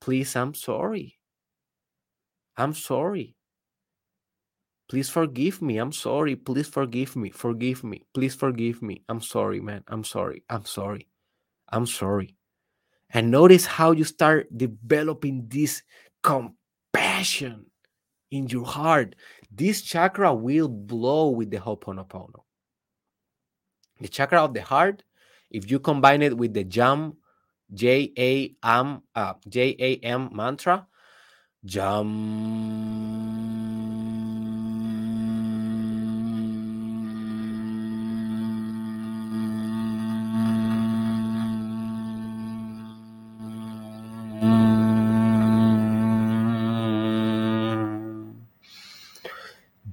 please i'm sorry. I'm sorry. Please forgive me. I'm sorry. Please forgive me. Forgive me. Please forgive me. I'm sorry man. I'm sorry. I'm sorry. I'm sorry. And notice how you start developing this compassion in your heart this chakra will blow with the ho'oponopono. The chakra of the heart if you combine it with the jam j a m uh, j a m mantra jam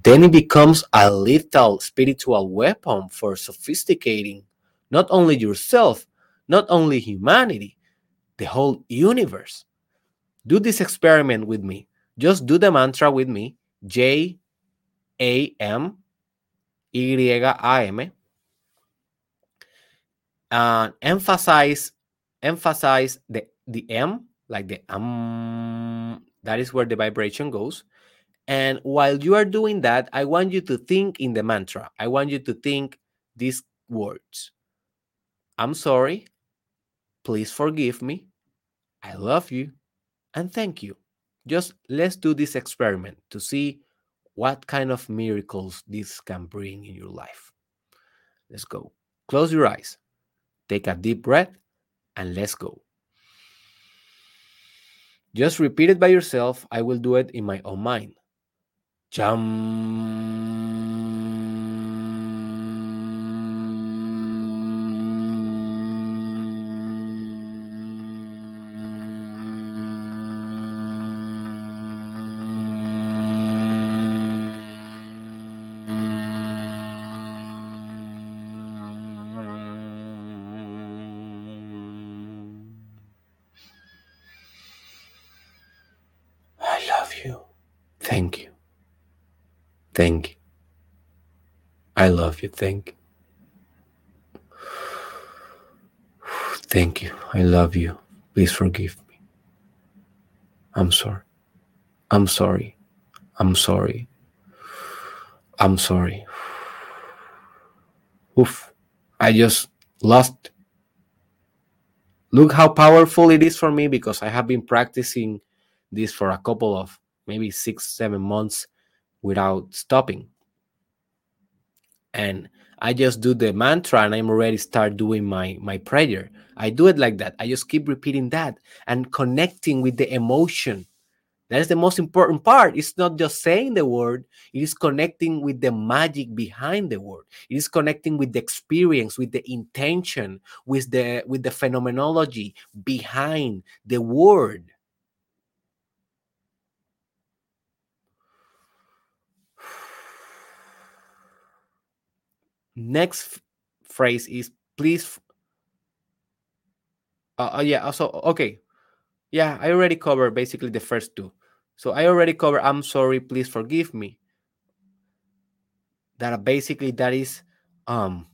then it becomes a lethal spiritual weapon for sophisticating not only yourself, not only humanity, the whole universe. Do this experiment with me. Just do the mantra with me J A M Y A M. And emphasize emphasize the the M like the um that is where the vibration goes and while you are doing that, I want you to think in the mantra. I want you to think these words I'm sorry. Please forgive me. I love you. And thank you. Just let's do this experiment to see what kind of miracles this can bring in your life. Let's go. Close your eyes. Take a deep breath and let's go. Just repeat it by yourself. I will do it in my own mind. I Thank you. I love you. Thank you. Thank you. I love you. Please forgive me. I'm sorry. I'm sorry. I'm sorry. I'm sorry. Oof. I just lost. Look how powerful it is for me because I have been practicing this for a couple of maybe six, seven months without stopping. And I just do the mantra and I'm already start doing my my prayer. I do it like that. I just keep repeating that and connecting with the emotion. That is the most important part. It's not just saying the word, it is connecting with the magic behind the word. It is connecting with the experience, with the intention, with the with the phenomenology behind the word. Next phrase is please uh, uh, yeah also okay. Yeah i already covered basically the first two. So i already covered i'm sorry please forgive me. That basically that is um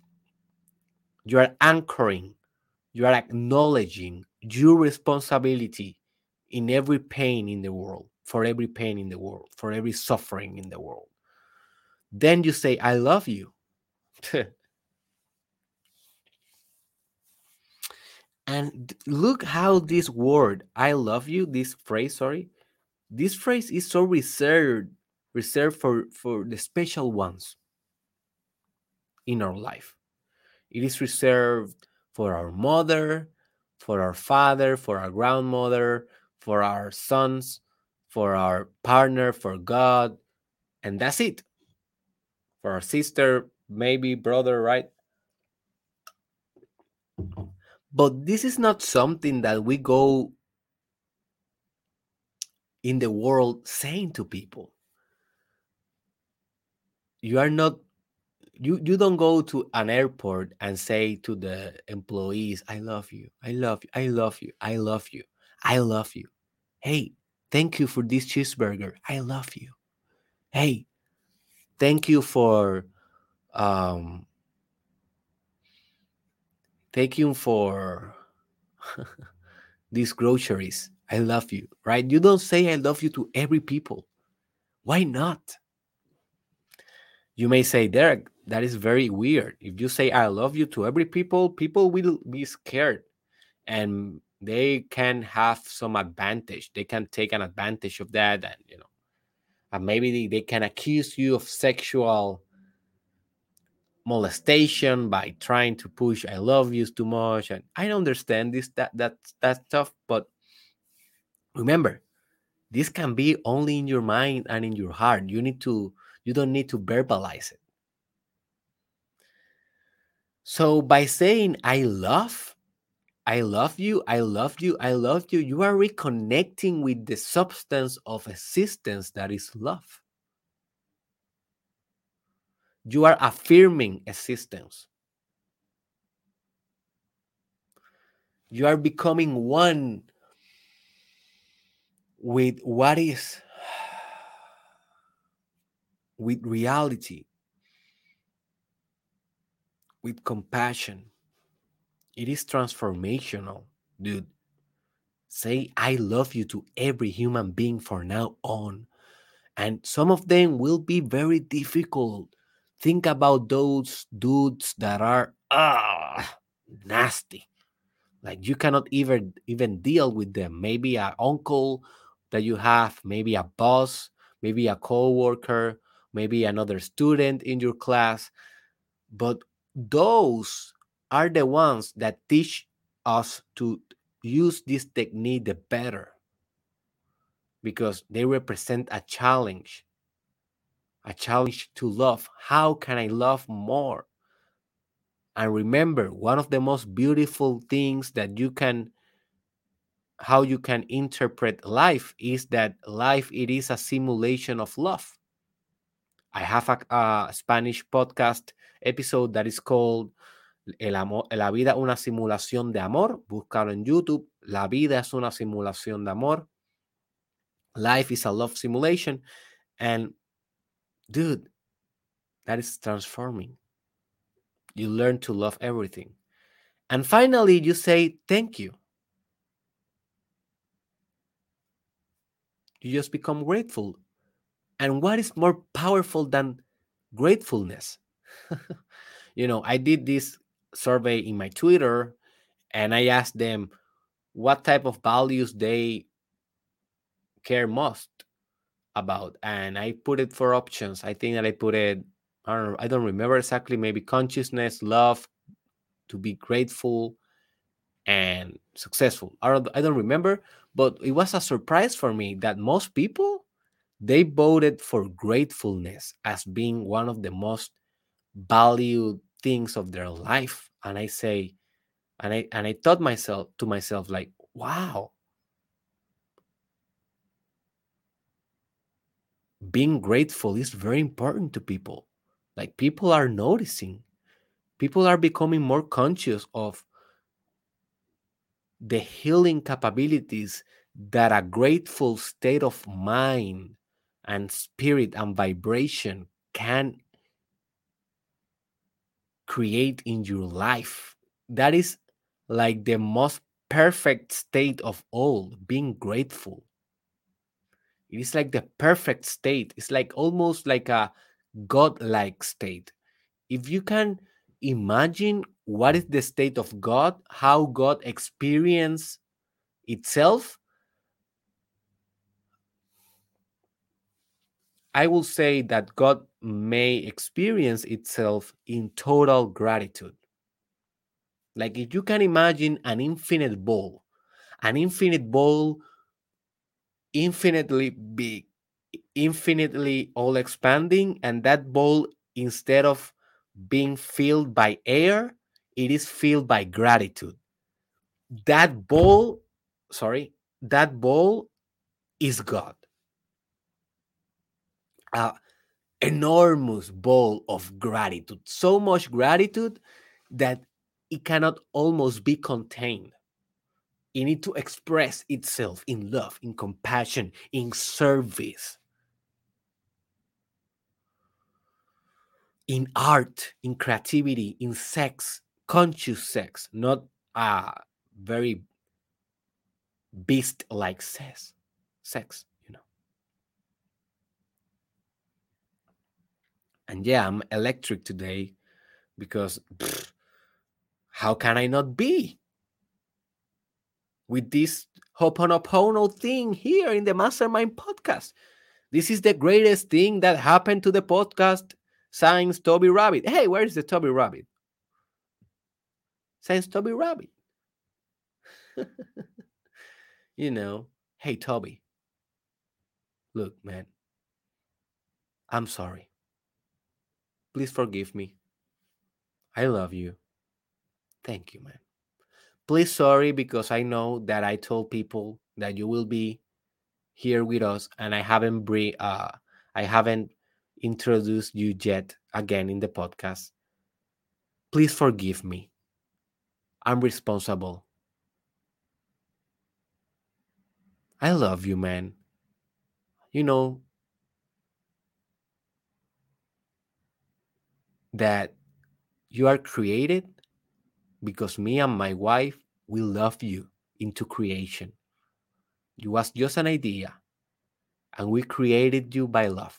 you are anchoring you are acknowledging your responsibility in every pain in the world for every pain in the world for every suffering in the world. Then you say i love you and look how this word i love you this phrase sorry this phrase is so reserved reserved for, for the special ones in our life. It is reserved for our mother, for our father, for our grandmother, for our sons, for our partner, for God, and that's it. For our sister, maybe brother, right? But this is not something that we go in the world saying to people. You are not you you don't go to an airport and say to the employees, I love you, I love you, I love you, I love you, I love you. Hey, thank you for this cheeseburger. I love you. Hey, thank you for um thank you for these groceries. I love you, right? You don't say I love you to every people. Why not? You may say, Derek, that is very weird. If you say I love you to every people, people will be scared and they can have some advantage. They can take an advantage of that and you know, and maybe they, they can accuse you of sexual molestation by trying to push I love you too much. And I don't understand this that that that stuff, but remember, this can be only in your mind and in your heart. You need to you don't need to verbalize it. So by saying I love, I love you, I love you, I love you, you are reconnecting with the substance of existence that is love. You are affirming existence. You are becoming one with what is, with reality, with compassion. It is transformational, dude. Say, I love you to every human being for now on. And some of them will be very difficult think about those dudes that are ah nasty. Like you cannot even even deal with them. Maybe an uncle that you have maybe a boss maybe a co-worker maybe another student in your class. But those are the ones that teach us to use this technique the better because they represent a challenge a challenge to love. How can I love more? And remember, one of the most beautiful things that you can how you can interpret life is that life it is a simulation of love. I have a, a Spanish podcast episode that is called El amor, La vida una simulación de amor. Búscalo en YouTube. La vida es una simulación de amor. Life is a love simulation. And dude, that is transforming. You learn to love everything. And finally, you say thank you. You just become grateful. And what is more powerful than gratefulness? you know, I did this survey in my Twitter and I asked them what type of values they care most about and i put it for options. I think that i put it i don't i don't remember exactly maybe consciousness love to be grateful and successful. I don't, I don't remember but it was a surprise for me that most people they voted for gratefulness as being one of the most valued things of their life. And i say and i and i thought myself to myself like wow being grateful is very important to people. Like people are noticing, people are becoming more conscious of the healing capabilities that a grateful state of mind and spirit and vibration can create in your life. That is like the most perfect state of all being grateful it is like the perfect state. It's like almost like a God-like state. If you can imagine what is the state of God, how God experience itself, I will say that God may experience itself in total gratitude. Like if you can imagine an infinite ball, an infinite ball, infinitely big, infinitely all expanding, and that ball, instead of being filled by air, it is filled by gratitude. That ball, sorry, that ball is God. A enormous ball of gratitude, so much gratitude that it cannot almost be contained. It needs to express itself in love, in compassion, in service, in art, in creativity, in sex, conscious sex, not a very beast like sex. Sex, you know. And yeah, I'm electric today because how can I not be with this Ho'oponopono thing here in the Mastermind podcast? This is the greatest thing that happened to the podcast since Toby Rabbit. Hey, where is the Toby Rabbit? Since Toby Rabbit. you know, hey, Toby, look, man, I'm sorry. Please forgive me. I love you. Thank you, man. Please sorry because I know that I told people that you will be here with us and I haven't bre- uh I haven't introduced you yet again in the podcast. Please forgive me. I'm responsible. I love you, man. You know that you are created because me and my wife we love you into creation. You was just an idea, and we created you by love.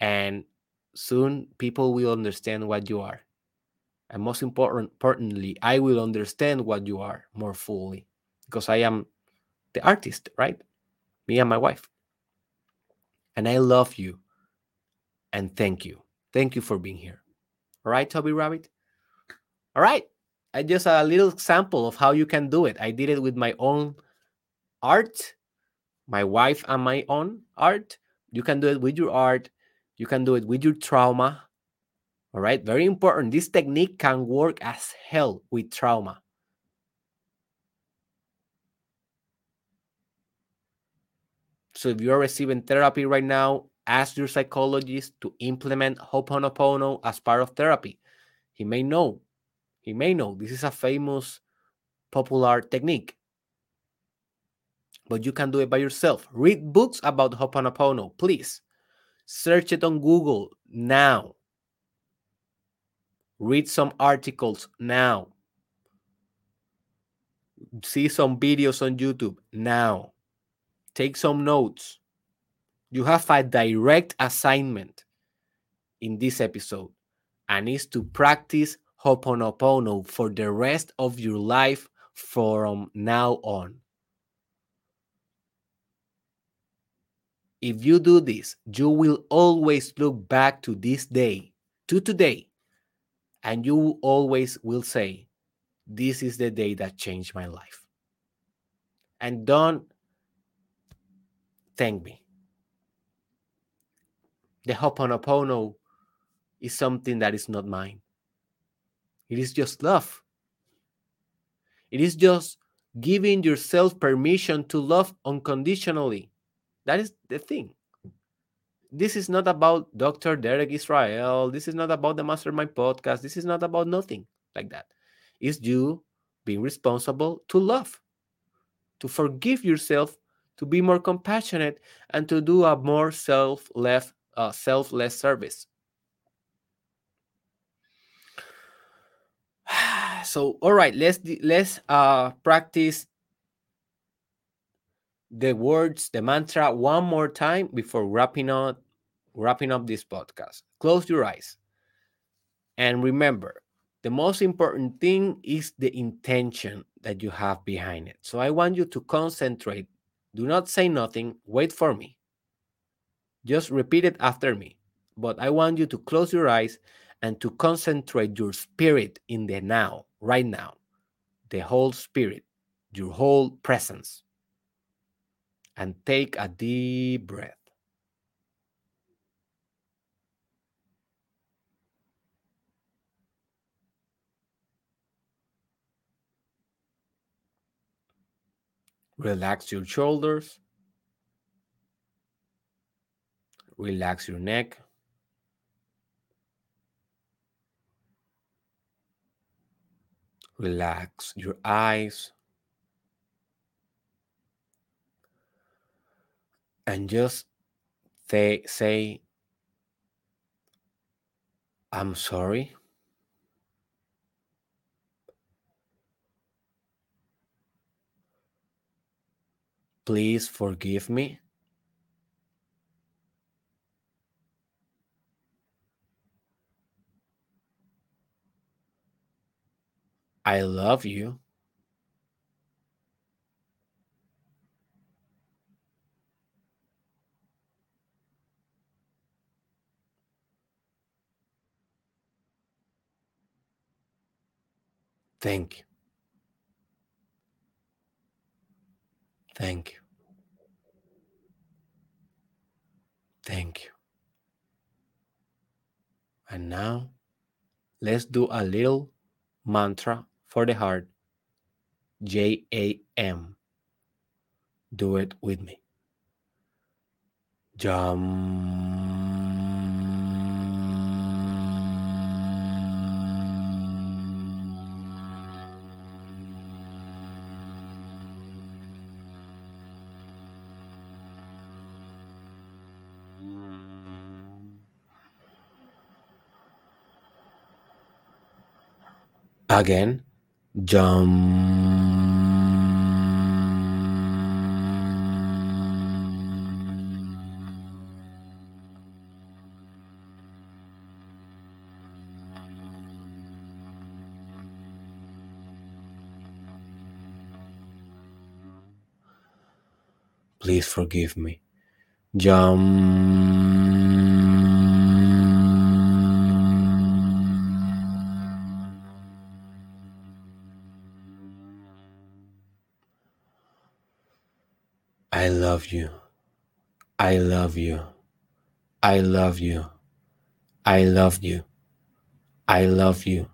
And soon people will understand what you are. And most important, importantly, I will understand what you are more fully because I am the artist, right? Me and my wife. And I love you. And thank you. Thank you for being here. All right, Toby Rabbit? All right. I just a little example of how you can do it. I did it with my own art, my wife and my own art. You can do it with your art. You can do it with your trauma. All right. Very important. This technique can work as hell with trauma. So if you're receiving therapy right now, ask your psychologist to implement Ho'oponopono as part of therapy. He may know. He may know this is a famous, popular technique. But you can do it by yourself. Read books about Ho'oponopono, please. Search it on Google now. Read some articles now. See some videos on YouTube now. Take some notes. You have a direct assignment in this episode, and is to practice Ho'oponopono for the rest of your life from now on. If you do this, you will always look back to this day, to today, and you always will say, This is the day that changed my life. And don't thank me. The Ho'oponopono is something that is not mine. It is just love. It is just giving yourself permission to love unconditionally. That is the thing. This is not about Dr. Derek Israel. This is not about the Mastermind podcast. This is not about nothing like that. It's you being responsible to love, to forgive yourself, to be more compassionate, and to do a more self-less, uh, selfless service. So all right let's let's uh practice the words the mantra one more time before wrapping up wrapping up this podcast. Close your eyes. And remember the most important thing is the intention that you have behind it. So i want you to concentrate. Do not say nothing. Wait for me. Just repeat it after me. But I want you to close your eyes and to concentrate your spirit in the now, right now. The whole spirit, your whole presence. And take a deep breath. Relax your shoulders. Relax your neck. Relax your eyes. And just say, say I'm sorry. Please forgive me. I love you. Thank you. Thank you. Thank you. And now let's do a little mantra for the heart J A M. Do it with me. Jam. Again, jump. Please forgive me. Jump. Love you. I love you. I love you. I love you. I love you.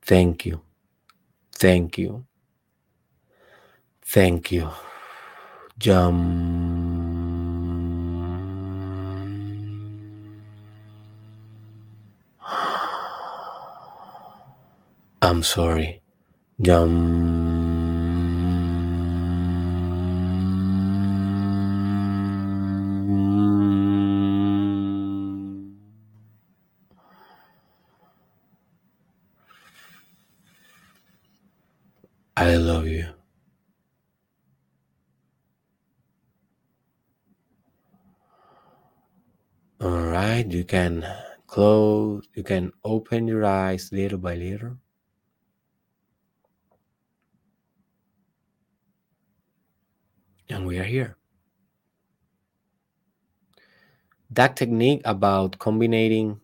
Thank you. Thank you. Thank you. Jump. I'm sorry. Jump. You can close, you can open your eyes little by little. And we are here. That technique about combining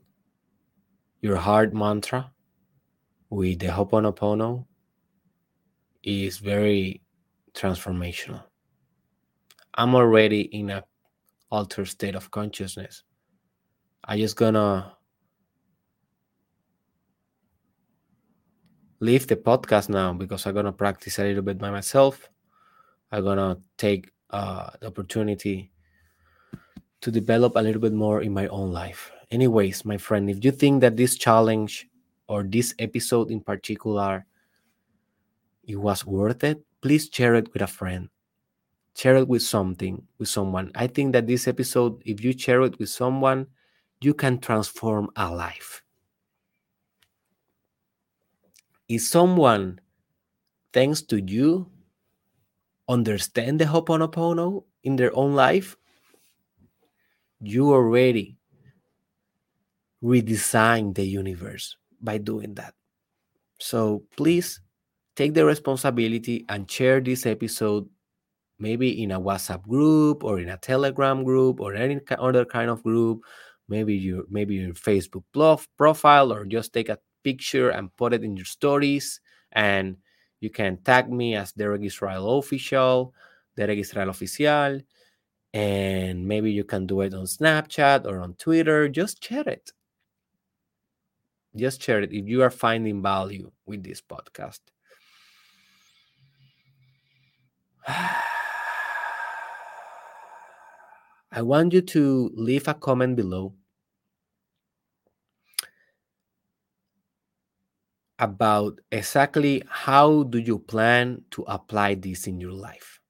your heart mantra with the Ho'oponopono is very transformational. I'm already in a altered state of consciousness. I just gonna leave the podcast now because I'm gonna practice a little bit by myself. I'm gonna take uh, the opportunity to develop a little bit more in my own life. Anyways, my friend, if you think that this challenge or this episode in particular it was worth it, please share it with a friend. Share it with something, with someone. I think that this episode, if you share it with someone, you can transform a life. If someone, thanks to you, understand the Ho'oponopono in their own life, you already redesign the universe by doing that. So please take the responsibility and share this episode maybe in a WhatsApp group or in a Telegram group or any other kind of group, maybe your maybe your Facebook blog, profile or just take a picture and put it in your stories and you can tag me as Derek Israel official, Derek Israel oficial, and maybe you can do it on Snapchat or on Twitter. Just share it. Just share it if you are finding value with this podcast. I want you to leave a comment below about exactly how do you plan to apply this in your life.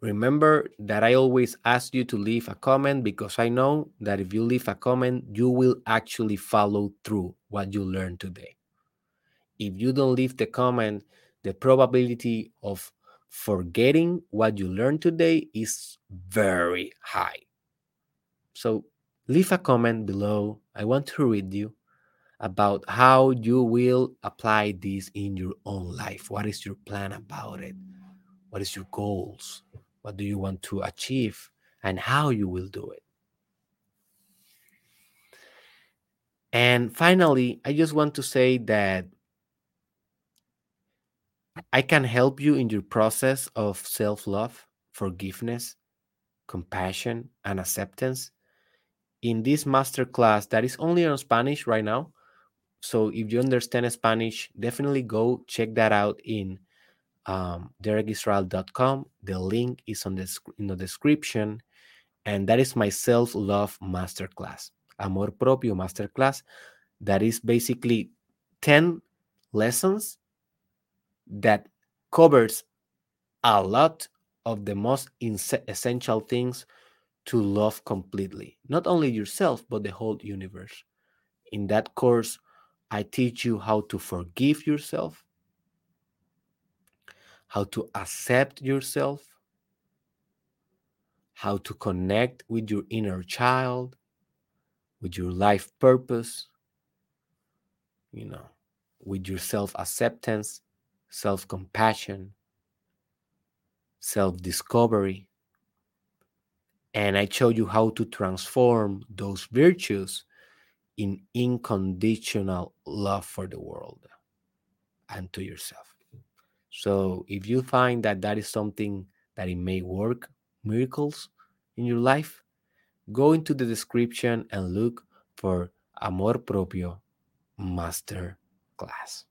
Remember that I always ask you to leave a comment because I know that if you leave a comment, you will actually follow through what you learned today. If you don't leave the comment, the probability of forgetting what you learned today is very high. So leave a comment below. I want to read you about how you will apply this in your own life. What is your plan about it? What is your goals? What do you want to achieve and how you will do it? And finally, I just want to say that I can help you in your process of self love, forgiveness, compassion, and acceptance in this masterclass that is only on Spanish right now. So if you understand Spanish, definitely go check that out in um, derekisrael.com. The link is on the in the description, and that is my self love masterclass, Amor Propio masterclass. That is basically ten lessons that covers a lot of the most essential things to love completely, not only yourself, but the whole universe. In that course, I teach you how to forgive yourself, how to accept yourself, how to connect with your inner child, with your life purpose, you know, with your self acceptance, self compassion, self discovery. And I show you how to transform those virtues in unconditional love for the world and to yourself. So if you find that that is something that it may work miracles in your life, go into the description and look for Amor Propio Master Class.